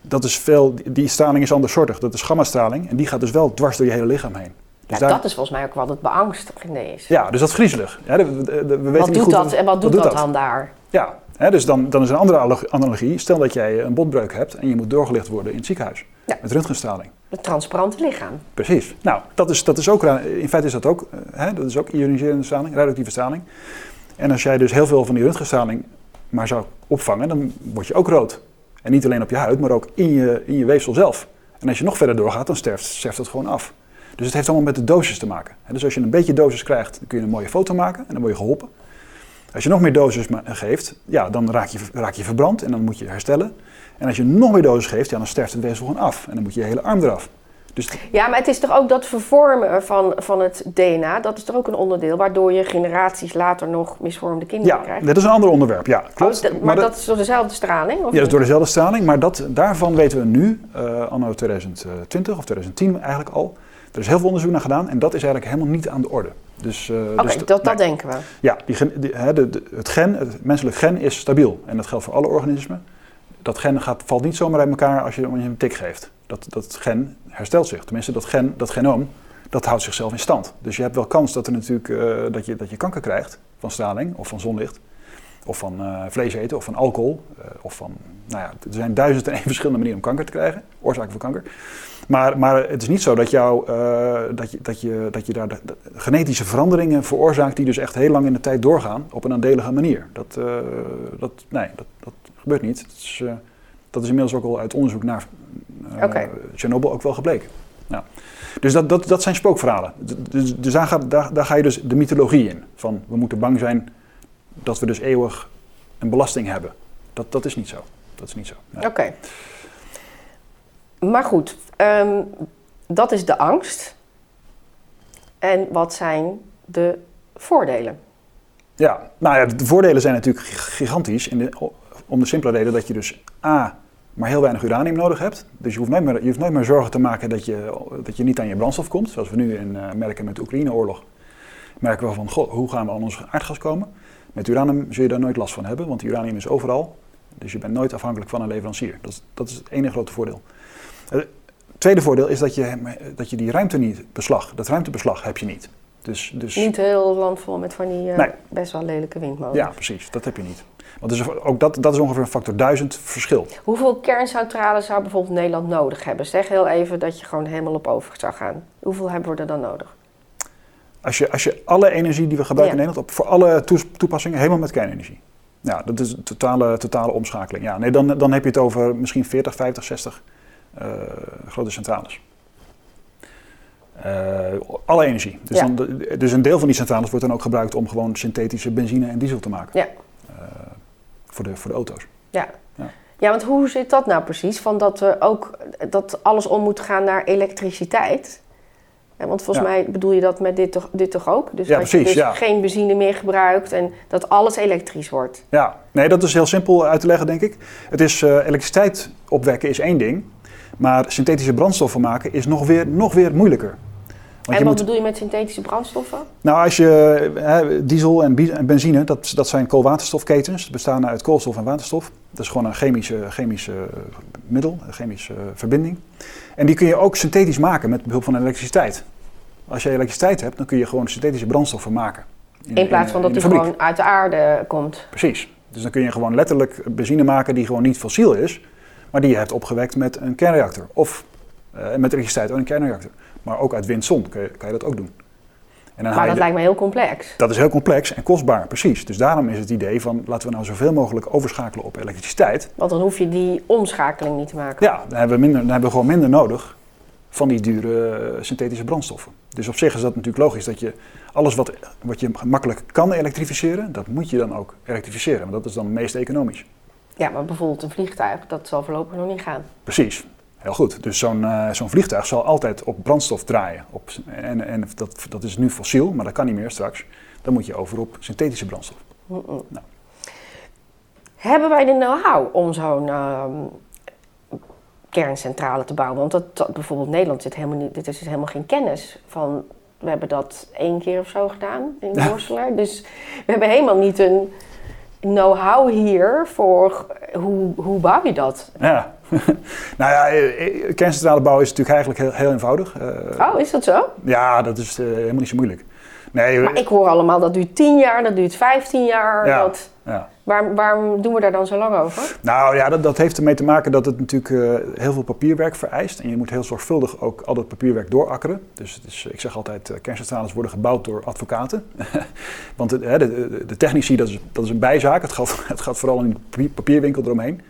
dat is veel, die straling is andersoortig. Dat is gammastraling en die gaat dus wel dwars door je hele lichaam heen. Dus ja, dat is volgens mij ook wat het beangstigende is. Ja, dus dat is griezelig. Ja, we weten wat doet dat en wat doet, dat, dan daar? Ja, hè, dus dan, dan is een andere analogie. Stel dat jij een botbreuk hebt en je moet doorgelicht worden in het ziekenhuis. Ja. Met röntgenstraling. Het transparante lichaam. Precies. Nou, dat is, dat is ook, in feite is dat ook, hè, dat is ook ioniserende straling, radioactieve straling. En als jij dus heel veel van die röntgenstraling maar zou opvangen, dan word je ook rood. En niet alleen op je huid, maar ook in je, in je weefsel zelf. En als je nog verder doorgaat, dan sterft, sterft het gewoon af. Dus het heeft allemaal met de dosis te maken. Dus als je een beetje dosis krijgt, dan kun je een mooie foto maken en dan word je geholpen. Als je nog meer dosis geeft, ja, dan raak je, raak je verbrand en dan moet je herstellen. En als je nog meer dosis geeft, ja, dan sterft het weefsel gewoon af. En dan moet je je hele arm eraf. Dus ja, maar het is toch ook dat vervormen van, van het DNA, dat is toch ook een onderdeel waardoor je generaties later nog misvormde kinderen ja, krijgt? Ja, dat is een ander onderwerp, ja. Klopt. Oh, maar, dat, is door dezelfde straling? Of ja, dat is door dezelfde straling, maar dat, daarvan weten we nu, uh, anno 2020 of 2010 eigenlijk al, er is heel veel onderzoek naar gedaan en dat is eigenlijk helemaal niet aan de orde. Dus, uh, Oké, dus dat, dat denken we. Ja, die, die, de, de, het gen, het menselijk gen is stabiel en dat geldt voor alle organismen. Dat gen gaat, valt niet zomaar uit elkaar als je, een tik geeft. Dat, dat gen herstelt zich. Tenminste, dat, gen, dat genoom, dat houdt zichzelf in stand. Dus je hebt wel kans dat, er natuurlijk, uh, dat, je, dat je kanker krijgt van straling of van zonlicht. Of van uh, vlees eten of van alcohol. Of van, nou ja, er zijn duizend en één [laughs] verschillende manieren om kanker te krijgen. Oorzaken van kanker. Maar, maar het is niet zo dat, jou, dat, je, dat, je, dat je daar de, de genetische veranderingen veroorzaakt die dus echt heel lang in de tijd doorgaan op een nadelige manier. Dat, dat, nee, dat, dat gebeurt niet. Dat is, dat is inmiddels ook al uit onderzoek naar okay. Chernobyl ook wel gebleken. Ja. Dus dat, dat, dat zijn spookverhalen. Dus, dus daar, ga, daar, daar ga je dus de mythologie in. Van we moeten bang zijn dat we dus eeuwig een belasting hebben. Dat, dat is niet zo. Dat is niet zo. Nee. Oké. Maar goed, um, dat is de angst. En wat zijn de voordelen? Ja, nou ja, de voordelen zijn natuurlijk gigantisch. De, om de simpele reden dat je dus A maar heel weinig uranium nodig hebt. Dus je hoeft nooit meer, je hoeft nooit meer zorgen te maken dat je, dat je niet aan je brandstof komt. Zoals we nu in, uh, merken met de Oekraïne-oorlog. Merken we van, hoe gaan we aan ons aardgas komen? Met uranium zul je daar nooit last van hebben, want uranium is overal. Dus je bent nooit afhankelijk van een leverancier. Dat dat is het enige grote voordeel. Het tweede voordeel is dat je, dat je die ruimte niet beslag, dat ruimtebeslag heb je niet. Dus, dus... Niet heel land vol met van die uh, best wel lelijke windmolens. Ja, precies. Dat heb je niet. Want dus ook dat, dat is ongeveer een factor 1000 verschil. Hoeveel kerncentrales zou bijvoorbeeld Nederland nodig hebben? Zeg heel even dat je gewoon helemaal op over zou gaan. Hoeveel hebben we er dan nodig? Als je, als je alle energie die we gebruiken in Nederland, op, voor alle toepassingen, helemaal met kernenergie. Ja, dat is een totale, totale omschakeling. Ja, nee, dan, dan heb je het over misschien 40, 50, 60 uh, grote centrales. Uh, alle energie. Dus, ja. dan, dus een deel van die centrales wordt dan ook gebruikt om gewoon synthetische benzine en diesel te maken. Ja voor de, voor de auto's. Ja. ja. Ja, want hoe zit dat nou precies? Van dat, we ook, dat alles om moet gaan naar elektriciteit. Ja, want volgens mij bedoel je dat met dit toch, dit toch ook? Dus ja, dat precies, je dus geen benzine meer gebruikt en dat alles elektrisch wordt. Ja, nee, dat is heel simpel uit te leggen, denk ik. Het is uh, elektriciteit opwekken is één ding. Maar synthetische brandstoffen maken is nog weer, nog weer moeilijker en wat bedoel je met synthetische brandstoffen? Nou, als je hè, diesel en, benzine, dat, dat zijn koolwaterstofketens. Bestaan uit koolstof en waterstof. Dat is gewoon een chemische, chemische middel, een chemische verbinding. En die kun je ook synthetisch maken met behulp van elektriciteit. Als je elektriciteit hebt, dan kun je gewoon synthetische brandstoffen maken. In, in plaats van dat die gewoon uit de aarde komt. Precies. Dus dan kun je gewoon letterlijk benzine maken die gewoon niet fossiel is, maar die je hebt opgewekt met een kernreactor. Of uh, met elektriciteit uit een kernreactor. Maar ook uit wind-zon kan, kan je, dat ook doen. En dan maar dat lijkt me heel complex. Dat is heel complex en kostbaar, precies. Dus daarom is het idee van laten we nou zoveel mogelijk overschakelen op elektriciteit. Want dan hoef je die omschakeling niet te maken. Ja, dan hebben we, minder, dan hebben we gewoon minder nodig van die dure eh, synthetische brandstoffen. Dus op zich is dat natuurlijk logisch dat je alles wat, wat je makkelijk kan elektrificeren, dat moet je dan ook elektrificeren. Want dat is dan het meest economisch. Ja, maar bijvoorbeeld een vliegtuig, dat zal voorlopig nog niet gaan. Precies. Heel goed. Dus zo'n uh, zo'n vliegtuig zal altijd op brandstof draaien. Op, en en dat, dat is nu fossiel, maar dat kan niet meer straks. Dan moet je over op synthetische brandstof. Mm -mm. Nou. Hebben wij de know-how om zo'n uh, kerncentrale te bouwen? Want dat, dat, bijvoorbeeld Nederland zit helemaal niet, dit is dus helemaal geen kennis van. We hebben dat één keer of zo gedaan in Borselaar. Dus we hebben helemaal niet een know-how hier voor hoe, hoe bouw je dat? Ja, [laughs] nou ja, eh, eh, kerncentrale bouwen is natuurlijk eigenlijk heel, heel eenvoudig. Uh, oh, is dat zo? Ja, dat is uh, helemaal niet zo moeilijk. Nee, maar ik hoor allemaal dat duurt 10 jaar, dat duurt 15 jaar. Ja, dat... ja. Waar, waarom doen we daar dan zo lang over? Nou ja, dat, dat heeft ermee te maken dat het natuurlijk uh, heel veel papierwerk vereist. En je moet heel zorgvuldig ook al dat papierwerk doorakkeren. Dus het is, ik zeg altijd, uh, kerncentrales worden gebouwd door advocaten. [laughs] Want de, de, de, technici, dat is, dat is een bijzaak. Het gaat, [laughs] het gaat vooral in de papierwinkel eromheen.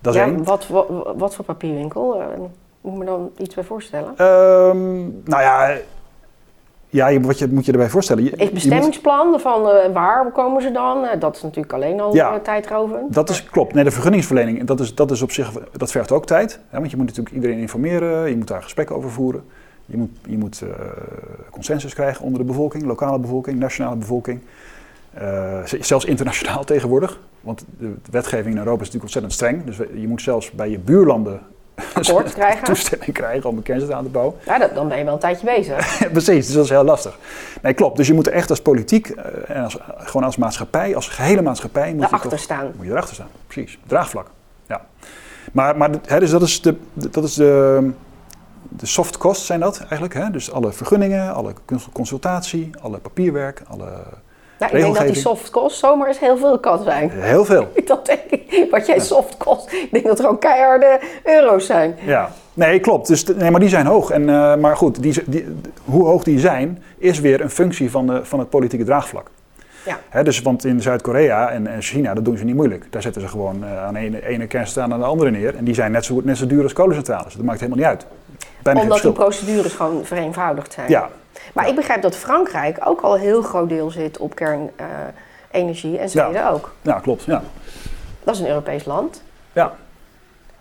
Dat is ja, één. Wat, wat, wat voor papierwinkel? Uh, moet ik me dan iets bij voorstellen? Um, nou ja, ja, wat je, moet je erbij voorstellen? Je, Is bestemmingsplan moet... van uh, waar komen ze dan? Uh, dat is natuurlijk alleen al ja, uh, tijdrovend. Dat is klopt. Nee, de vergunningsverlening, dat is, dat is op zich, dat vergt ook tijd. Hè, want je moet natuurlijk iedereen informeren, je moet daar gesprekken over voeren. Je moet, je moet consensus krijgen onder de bevolking, lokale bevolking, nationale bevolking. zelfs internationaal [laughs] tegenwoordig. Want de wetgeving in Europa is natuurlijk ontzettend streng. Dus je moet zelfs bij je buurlanden akkoord [laughs] krijgen. toestemming krijgen om een kerncentrale aan te bouwen. Ja, dat, dan ben je wel een tijdje bezig. [laughs] Precies, dus dat is heel lastig. Nee, klopt. Dus je moet er echt als politiek uh, en als, gewoon als maatschappij, als gehele maatschappij... Moet erachter je toch, staan. Moet je erachter staan, precies. Draagvlak, ja. Maar, maar hè, dus dat is, de, dat is de, de soft costs zijn dat eigenlijk. Hè? Dus alle vergunningen, alle consultatie, alle papierwerk, alle nou, ik denk dat die soft cost zomaar eens heel veel kan zijn. Heel veel. [laughs] dat denk ik. Wat jij soft cost, ik denk dat er gewoon keiharde euro's zijn. Ja, nee, klopt. Dus, nee, maar die zijn hoog. En, uh, maar goed, die, die, hoe hoog die zijn, is weer een functie van, de, van het politieke draagvlak. Ja. He, dus, want in Zuid-Korea en, en, China, dat doen ze niet moeilijk. Daar zetten ze gewoon uh, aan de ene, ene kerncentrale aan de andere neer. En die zijn net zo, net zo duur als kolencentrales. Dat maakt helemaal niet uit. Bijna Omdat die procedures gewoon vereenvoudigd zijn. Ja, maar ja. ik begrijp dat Frankrijk ook al een heel groot deel zit op kernenergie en Zweden ja. ook. Ja, klopt. Ja. Dat is een Europees land. Ja,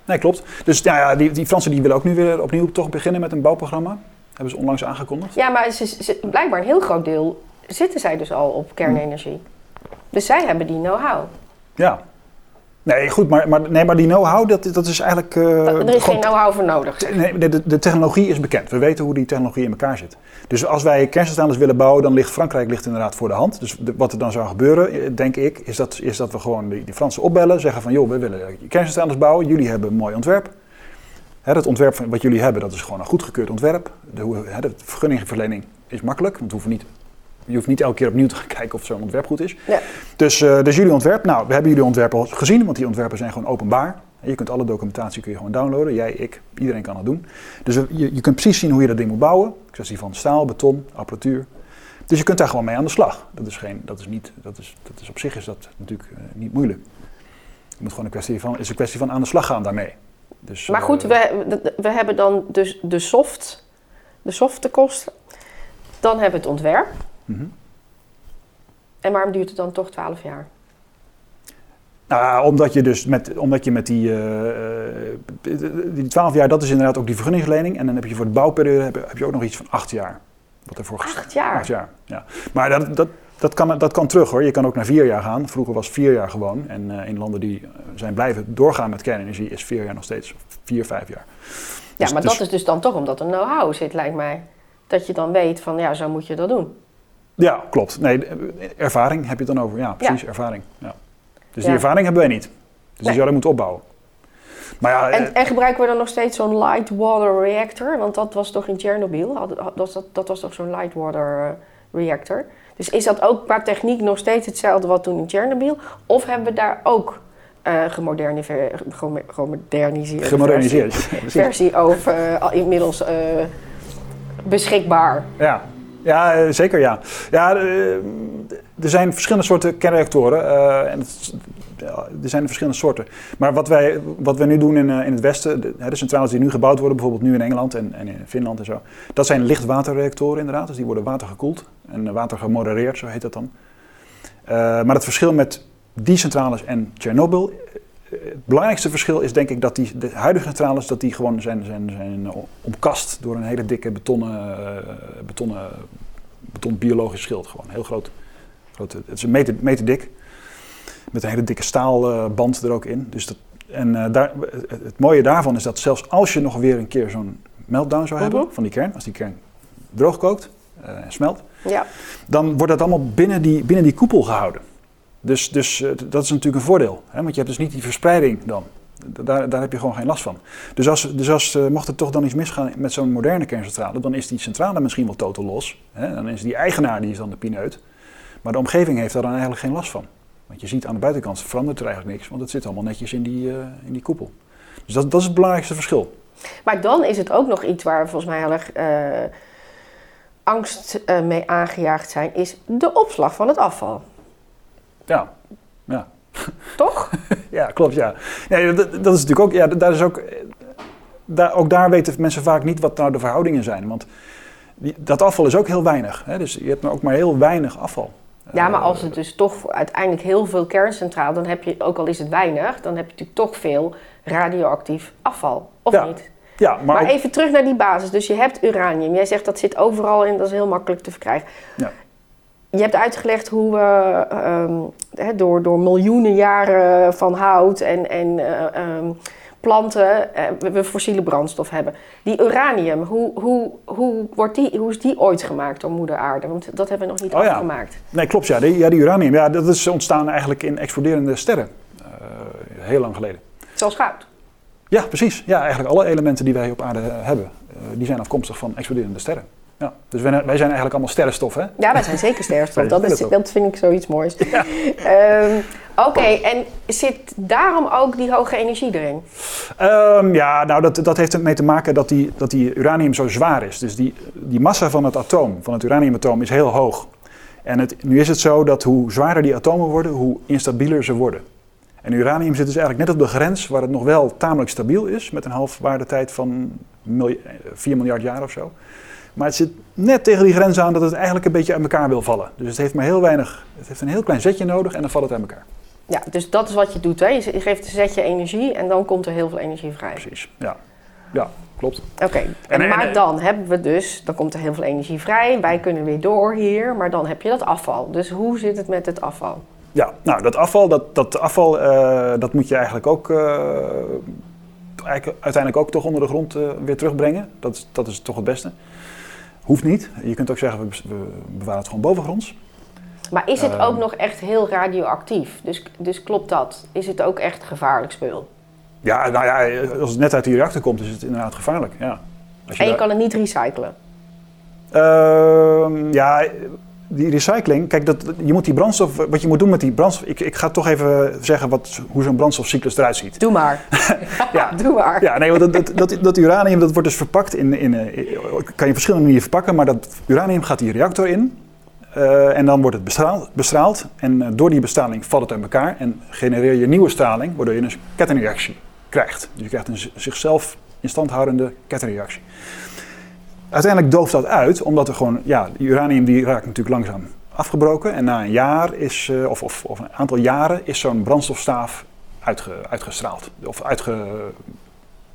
nee, klopt. Dus ja, ja die, die Fransen die willen ook nu weer opnieuw toch beginnen met een bouwprogramma. Hebben ze onlangs aangekondigd. Ja, maar ze, ze, blijkbaar een heel groot deel zitten zij dus al op kernenergie. Dus zij hebben die know-how. Ja, Nee, goed, maar, maar, nee, maar die know-how, dat, dat is eigenlijk... Uh, er is geen know-how voor nodig. Nee, de, de, technologie is bekend. We weten hoe die technologie in elkaar zit. Dus als wij kerncentrales willen bouwen, dan ligt Frankrijk ligt inderdaad voor de hand. Dus de, wat er dan zou gebeuren, denk ik, is dat, is dat we gewoon die, die Fransen opbellen. Zeggen van, joh, we willen kerncentrales bouwen. Jullie hebben een mooi ontwerp. Hè, dat ontwerp van, wat jullie hebben, dat is gewoon een goedgekeurd ontwerp. De, hè, de vergunningverlening is makkelijk, want we hoeven niet je hoeft niet elke keer opnieuw te gaan [laughs] kijken of zo'n ontwerp goed is. Ja. Dus, uh, dus jullie ontwerp, nou, we hebben jullie ontwerp al gezien, want die ontwerpen zijn gewoon openbaar. Je kunt alle documentatie kun je gewoon downloaden. Jij, ik, iedereen kan dat doen. Dus je, je kunt precies zien hoe je dat ding moet bouwen. Kwestie van staal, beton, apparatuur. Dus je kunt daar gewoon mee aan de slag. Dat is, geen, dat is, niet, dat is, dat is op zich is dat natuurlijk uh, niet moeilijk. Het moet gewoon een kwestie van, is een kwestie van aan de slag gaan daarmee. Dus, maar goed, uh, we, we hebben dan dus de soft, de softe kosten. Dan hebben we het ontwerp. Mm -hmm. En waarom duurt het dan toch 12 jaar? Nou, omdat je dus met, omdat je met die, uh, die 12 jaar, dat is inderdaad ook die vergunningslening. En dan heb je voor de bouwperiode heb, heb je ook nog iets van 8 jaar. Wat ervoor gesteld. 8 jaar? 8 jaar, ja. Maar dat, dat, dat, kan, dat kan terug hoor. Je kan ook naar 4 jaar gaan. Vroeger was 4 jaar gewoon. En uh, in landen die zijn blijven doorgaan met kernenergie is 4 jaar nog steeds 4, 5 jaar. Ja, dus, maar dus, dat is dus dan toch omdat er know-how zit, lijkt mij. Dat je dan weet van ja, zo moet je dat doen. Ja, klopt. Nee, ervaring heb je het dan over. Ja, precies, ja. ervaring. Ja. Dus die ervaring hebben wij niet. Dus nee. die zouden moeten opbouwen. Maar ja, en, en, gebruiken we dan nog steeds zo'n light water reactor? Want dat was toch in Chernobyl? Dat, dat, dat was toch zo'n light water reactor? Dus is dat ook qua techniek nog steeds hetzelfde wat toen in Chernobyl? Of hebben we daar ook uh, gemoderniseerd, gemoderniseerd, gemoderniseerd versie, versie over uh, inmiddels uh, beschikbaar? Ja, ja, zeker ja. Ja, er zijn verschillende soorten kernreactoren. Uh, en er zijn verschillende soorten. Maar wat wij, wat wij nu doen in, in het Westen, de, de, centrales die nu gebouwd worden, bijvoorbeeld nu in Engeland en, en in Finland en zo, dat zijn lichtwaterreactoren inderdaad. Dus die worden watergekoeld en water gemodereerd, zo heet dat dan. Maar het verschil met die centrales en Chernobyl, het belangrijkste verschil is denk ik dat die, de huidige centrales dat die gewoon zijn, zijn, zijn omkast door een hele dikke betonnen, betonnen, beton biologisch schild. Gewoon heel groot. groot het is een meter, meter dik. Met een hele dikke staalband er ook in. Dus dat, en uh, daar, het mooie daarvan is dat zelfs als je nog weer een keer zo'n meltdown zou hebben Mhm. van die kern, als die kern droog kookt uh, en smelt, Ja. dan wordt dat allemaal binnen die, binnen die koepel gehouden. Dus, dus uh, dat is natuurlijk een voordeel. Hè? Want je hebt dus niet die verspreiding dan. Daar, daar heb je gewoon geen last van. Dus als, dus als uh, mocht er toch dan iets misgaan met zo'n moderne kerncentrale, dan is die centrale misschien wel totaal los. Hè? Dan is die eigenaar die is dan de pineut. Maar de omgeving heeft daar dan eigenlijk geen last van. Want je ziet aan de buitenkant verandert er eigenlijk niks, want het zit allemaal netjes in die, uh, in die koepel. Dus dat, dat is het belangrijkste verschil. Maar dan is het ook nog iets waar volgens mij heel erg angst mee aangejaagd zijn, is de opslag van het afval. Ja, ja. Toch? [laughs] ja, klopt, ja. ja dat, dat, is natuurlijk ook, ja, daar is ook, daar, ook daar weten mensen vaak niet wat nou de verhoudingen zijn. Want die, dat afval is ook heel weinig. Hè? Dus je hebt ook maar heel weinig afval. Ja, maar als het dus toch uiteindelijk heel veel kerncentraal, dan heb je, ook al is het weinig, dan heb je natuurlijk toch veel radioactief afval. Of ja. niet? Ja, maar, Maar ook- even terug naar die basis. Dus je hebt uranium. Jij zegt dat zit overal in, dat is heel makkelijk te verkrijgen. Ja. Je hebt uitgelegd hoe we ehm, door, door miljoenen jaren van hout en, en eh, ehm, planten eh, we- we fossiele brandstof hebben. Die uranium, hoe, hoe, hoe, wordt die, hoe is die ooit gemaakt door moeder aarde? Want dat hebben we nog niet Oh ja. Nee, klopt, ja. Die, ja, die uranium, ja, dat is ontstaan eigenlijk in exploderende sterren. Eh, heel lang geleden. Zoals goud. Ja, precies. Ja, eigenlijk alle elementen die wij op aarde hebben, die zijn afkomstig van exploderende sterren. Ja. Dus wij, wij zijn eigenlijk allemaal sterrenstof, hè? Ja, wij zijn zeker sterrenstof. Dat, is, dat vind ik zoiets moois. [laughs] Ehm, Oké, en zit daarom ook die hoge energie erin? Ehm, ja, nou dat, dat heeft ermee te maken dat die, dat die uranium zo zwaar is. Dus die, die massa van het atoom, van het uraniumatoom, is heel hoog. En het, nu is het zo dat hoe zwaarder die atomen worden, hoe instabieler ze worden. En uranium zit dus eigenlijk net op de grens waar het nog wel tamelijk stabiel is, met een halfwaardetijd van milj- eh, 4 miljard jaar of zo. Maar het zit net tegen die grens aan dat het eigenlijk een beetje uit elkaar wil vallen. Dus het heeft maar heel weinig, het heeft een heel klein zetje nodig en dan valt het uit elkaar. Ja, dus dat is wat je doet. Hè? Je geeft een zetje energie en dan komt er heel veel energie vrij. Precies, ja. Ja, klopt. Oké, En- en, en- maar en- dan hebben we dus, dan komt er heel veel energie vrij. Wij kunnen weer door hier, maar dan heb je dat afval. Dus hoe zit het met het afval? Ja, nou dat afval, dat, dat afval eh, dat moet je eigenlijk ook eigenlijk uiteindelijk ook toch onder de grond eh, weer terugbrengen. Dat, dat is toch het beste. Hoeft niet. Je kunt ook zeggen, we, we bewaren het gewoon bovengronds. Maar is het Ehm. ook nog echt heel radioactief? Dus, dus klopt dat? Is het ook echt gevaarlijk spul? Ja, nou ja, als het net uit die reactor komt, is het inderdaad gevaarlijk. Ja. Als En je daar- kan het niet recyclen. Ehm, ja, die recycling. Kijk, dat, je moet die brandstof. Wat je moet doen met die brandstof. Ik, ik ga toch even zeggen wat, hoe zo'n brandstofcyclus eruit ziet. Doe maar. [laughs] Ja. Doe maar. Ja, nee, want dat, dat, dat, uranium dat wordt dus verpakt in, in, eh, kan je op verschillende manieren verpakken, maar dat uranium gaat die reactor in eh, en dan wordt het bestraald, bestraald en eh, door die bestraling valt het uit elkaar en genereer je nieuwe straling, waardoor je een kettingreactie krijgt. Dus je krijgt een zichzelf in stand houdende kettingreactie. Uiteindelijk dooft dat uit, omdat er gewoon, ja, uranium die raakt natuurlijk langzaam afgebroken en na een jaar is, eh, of, of, of een aantal jaren is zo'n brandstofstaaf uitge, uitgestraald of uitge,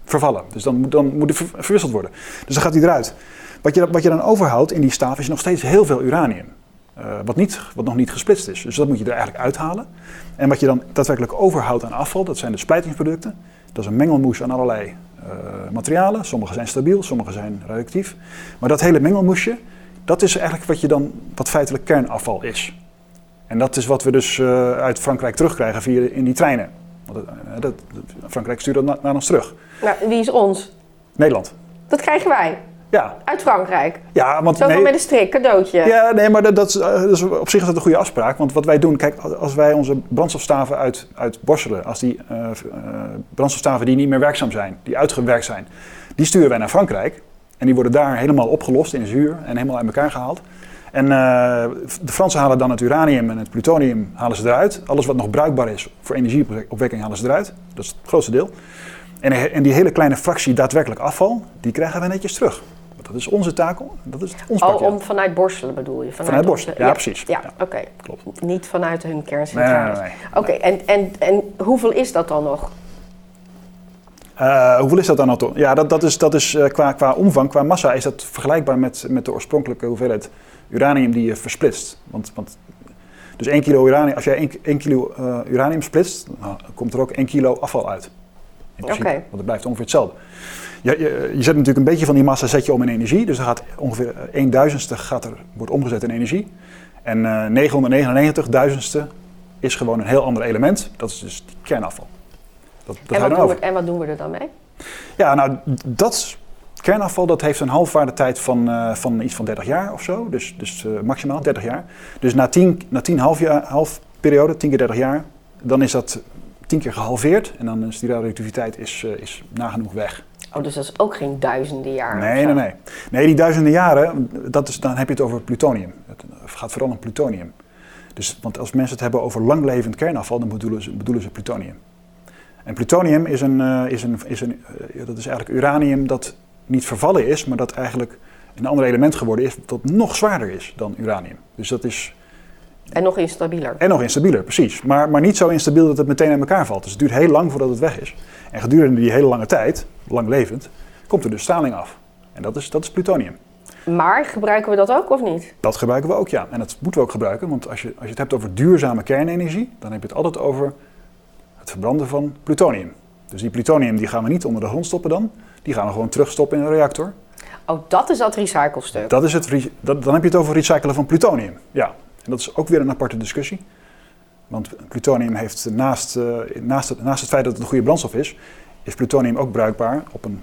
vervallen. Dus dan, moet- dan moet ver- verwisseld worden. Dus dan gaat die eruit. Wat je, wat je dan overhoudt in die staaf is nog steeds heel veel uranium. eh, wat, niet, wat nog niet gesplitst is. Dus dat moet je er eigenlijk uithalen. En wat je dan daadwerkelijk overhoudt aan afval, dat zijn de splijtingsproducten. Dat is een mengelmoes aan allerlei materialen. Sommige zijn stabiel, sommige zijn radioactief. Maar dat hele mengelmoesje, dat is eigenlijk wat je dan, wat feitelijk kernafval is. En dat is wat we dus eh, uit Frankrijk terugkrijgen via in die treinen. Want dat, eh, dat, Frankrijk stuurt dat na- naar ons terug. Nou, wie is ons? Nederland. Dat krijgen wij. Ja, Uit Frankrijk. ja want nee, met een strik, cadeautje. ja, nee, maar dat, dat, is, eh, op zich is dat een goede afspraak. Want wat wij doen, kijk, als wij onze brandstofstaven uit, uit Borselen, als die eh, eh, brandstofstaven die niet meer werkzaam zijn, die uitgewerkt zijn, die sturen wij naar Frankrijk. En die worden daar helemaal opgelost in zuur en helemaal uit elkaar gehaald. En de Fransen halen dan het uranium en het plutonium halen ze eruit. Alles wat nog bruikbaar is voor energieopwekking halen ze eruit. Dat is het grootste deel. En, en die hele kleine fractie daadwerkelijk afval, die krijgen we netjes terug. Dat is onze taak, dat is ons Oh, om vanuit Borselen bedoel je? Vanuit Borselen, onze- ja, precies. Ja, Ja. oké. Klopt. Niet vanuit hun kerncentrales. nee, nee. Oké, en, en, en hoeveel is dat dan nog? Eh, hoeveel is dat dan al? toch? Ja, dat, dat is, dat is eh, qua, qua omvang, qua massa, is dat vergelijkbaar met, met de oorspronkelijke hoeveelheid uranium die je versplitst. Want, want, dus 1 kilo uranium, als jij 1, 1 kilo eh, uranium splitst, dan komt er ook 1 kilo afval uit. Oké. Want het blijft ongeveer hetzelfde. Je, je, je zet natuurlijk een beetje van die massa zet je om in energie. Dus er gaat ongeveer 1 duizendste gaat er, wordt omgezet in energie. En eh 999 duizendste is gewoon een heel ander element. Dat is dus kernafval. Dat, dat En wat, dan doen we, en wat doen we er dan mee? Ja, nou, dat kernafval dat heeft een halfwaardetijd van, eh, van iets van 30 jaar of zo. Dus, dus eh, maximaal 30 jaar. Dus na 10, na 10 half jaar, half periode, 10 keer 30 jaar, dan is dat 10 keer gehalveerd en dan is die radioactiviteit is, uh, is nagenoeg weg. Oh, dus dat is ook geen duizenden jaren? Nee, nee, nee. Nee, die duizenden jaren, dat is, dan heb je het over plutonium. Het gaat vooral om plutonium. Dus, want als mensen het hebben over langlevend kernafval, dan bedoelen ze, bedoelen ze plutonium. En plutonium is, een, uh, is, een, is, een, uh, dat is eigenlijk uranium dat niet vervallen is, maar dat eigenlijk een ander element geworden is dat nog zwaarder is dan uranium. Dus dat is... En nog instabieler. En nog instabieler, precies. Maar, maar niet zo instabiel dat het meteen aan elkaar valt. Dus het duurt heel lang voordat het weg is. En gedurende die hele lange tijd, lang levend, komt er dus straling af. En dat is, dat is plutonium. Maar gebruiken we dat ook of niet? Dat gebruiken we ook, ja. En dat moeten we ook gebruiken, want als je, als je het hebt over duurzame kernenergie, dan heb je het altijd over het verbranden van plutonium. Dus die plutonium die gaan we niet onder de grond stoppen dan, die gaan we gewoon terugstoppen in de reactor. Oh, dat is dat recyclestuk? Dat is het, dat, dan heb je het over recyclen van plutonium, ja. En dat is ook weer een aparte discussie. Want plutonium heeft naast, uh, naast, het, naast het feit dat het een goede brandstof is, is plutonium ook bruikbaar op een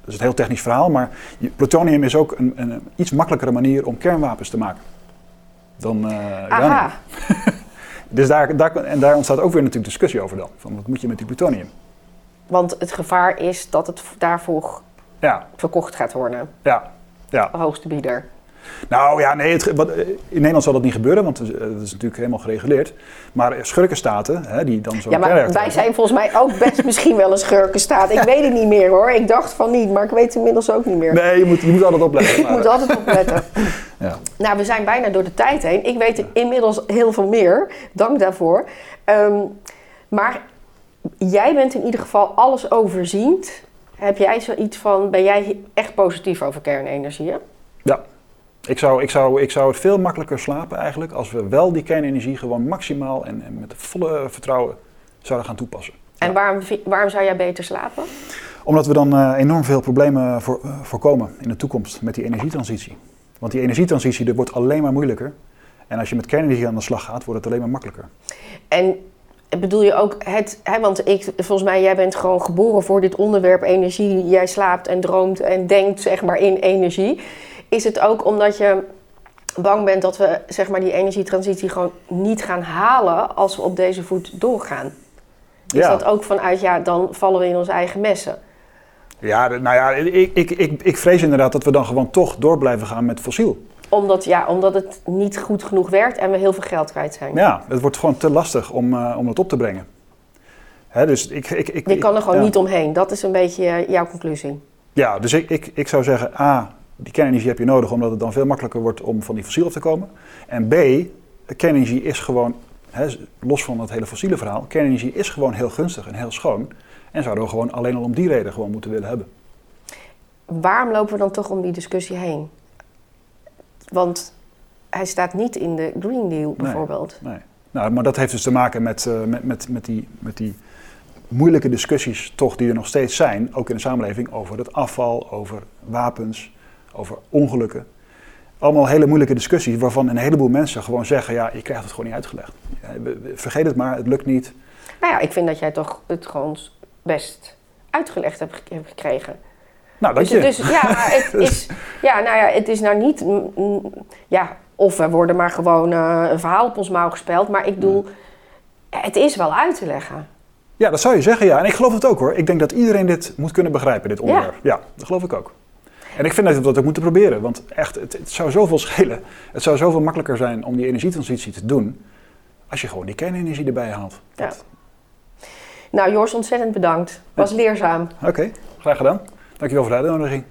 dat is een heel technisch verhaal, maar plutonium is ook een, een, iets makkelijkere manier om kernwapens te maken dan uh, [laughs] dus daar, daar, en daar ontstaat ook weer natuurlijk discussie over dan. Van wat moet je met die plutonium? Want het gevaar is dat het daarvoor ja. verkocht gaat worden. Ja. ja. De hoogste bieder. Nou ja, nee, het, wat, in Nederland zal dat niet gebeuren, want het is natuurlijk helemaal gereguleerd. Maar schurkenstaten, hè, die dan zo. Ja, maar wij zijn volgens mij ook best misschien wel een schurkenstaat. Ik weet het niet meer hoor. Ik dacht van niet, maar ik weet het inmiddels ook niet meer. Nee, je moet, je moet altijd opletten. [laughs] ik moet altijd opletten. [laughs] ja. Nou, we zijn bijna door de tijd heen. Ik weet inmiddels heel veel meer. Dank daarvoor. Um, maar jij bent in ieder geval alles overziend. Heb jij zoiets van, ben jij echt positief over kernenergie? Ik zou, ik, zou, ik zou het veel makkelijker slapen eigenlijk als we wel die kernenergie gewoon maximaal en, en met volle vertrouwen zouden gaan toepassen. En waarom, waarom zou jij beter slapen? Omdat we dan uh, enorm veel problemen voor, uh, voorkomen in de toekomst met die energietransitie. Want die energietransitie dat wordt alleen maar moeilijker. En als je met kernenergie aan de slag gaat, wordt het alleen maar makkelijker. En bedoel je ook het, hè, want ik, volgens mij, jij bent gewoon geboren voor dit onderwerp energie. Jij slaapt en droomt en denkt zeg maar in energie. Is het ook omdat je bang bent dat we zeg maar, die energietransitie gewoon niet gaan halen als we op deze voet doorgaan? Is dat ook vanuit, ja, dan vallen we in onze eigen messen? Ja, nou ja, ik, ik, ik, ik vrees inderdaad dat we dan gewoon toch door blijven gaan met fossiel. Omdat, ja, omdat het niet goed genoeg werkt en we heel veel geld kwijt zijn. Ja, het wordt gewoon te lastig om, uh, om het op te brengen. Hè, dus ik, ik, ik, Je kan er gewoon niet omheen. Dat is een beetje uh, jouw conclusie. Ja, dus ik, ik, ik zou zeggen, A, die kernenergie heb je nodig omdat het dan veel makkelijker wordt om van die fossiel af te komen. En B, kernenergie is gewoon, hè, los van het hele fossiele verhaal, kernenergie is gewoon heel gunstig en heel schoon. En zouden we gewoon alleen al om die reden gewoon moeten willen hebben. Waarom lopen we dan toch om die discussie heen? Want hij staat niet in de Green Deal bijvoorbeeld. Nee, nee. Nou, maar dat heeft dus te maken met, uh, met, met, met, die, met die moeilijke discussies toch die er nog steeds zijn, ook in de samenleving, over het afval, over wapens, over ongelukken. Allemaal hele moeilijke discussies waarvan een heleboel mensen gewoon zeggen: ja, je krijgt het gewoon niet uitgelegd. Vergeet het maar, het lukt niet. Nou ja, ik vind dat jij toch het gewoon best uitgelegd hebt gekregen. Nou, dat dus, je. Dus ja, het [laughs] is, ja, nou ja, het is nou niet. Ja, of we worden maar gewoon uh, een verhaal op ons mouw gespeeld. Maar ik bedoel, het is wel uit te leggen. Ja, dat zou je zeggen, ja. En ik geloof het ook hoor. Ik denk dat iedereen dit moet kunnen begrijpen, dit onderwerp. Ja, ja dat geloof ik ook. En ik vind dat we dat ook moeten proberen, want echt, het, het, zou zoveel schelen. Het zou zoveel makkelijker zijn om die energietransitie te doen, als je gewoon die kernenergie erbij haalt. Ja. Nou, Jors, ontzettend bedankt. Was leerzaam. Oké, graag gedaan. Dankjewel voor de uitnodiging.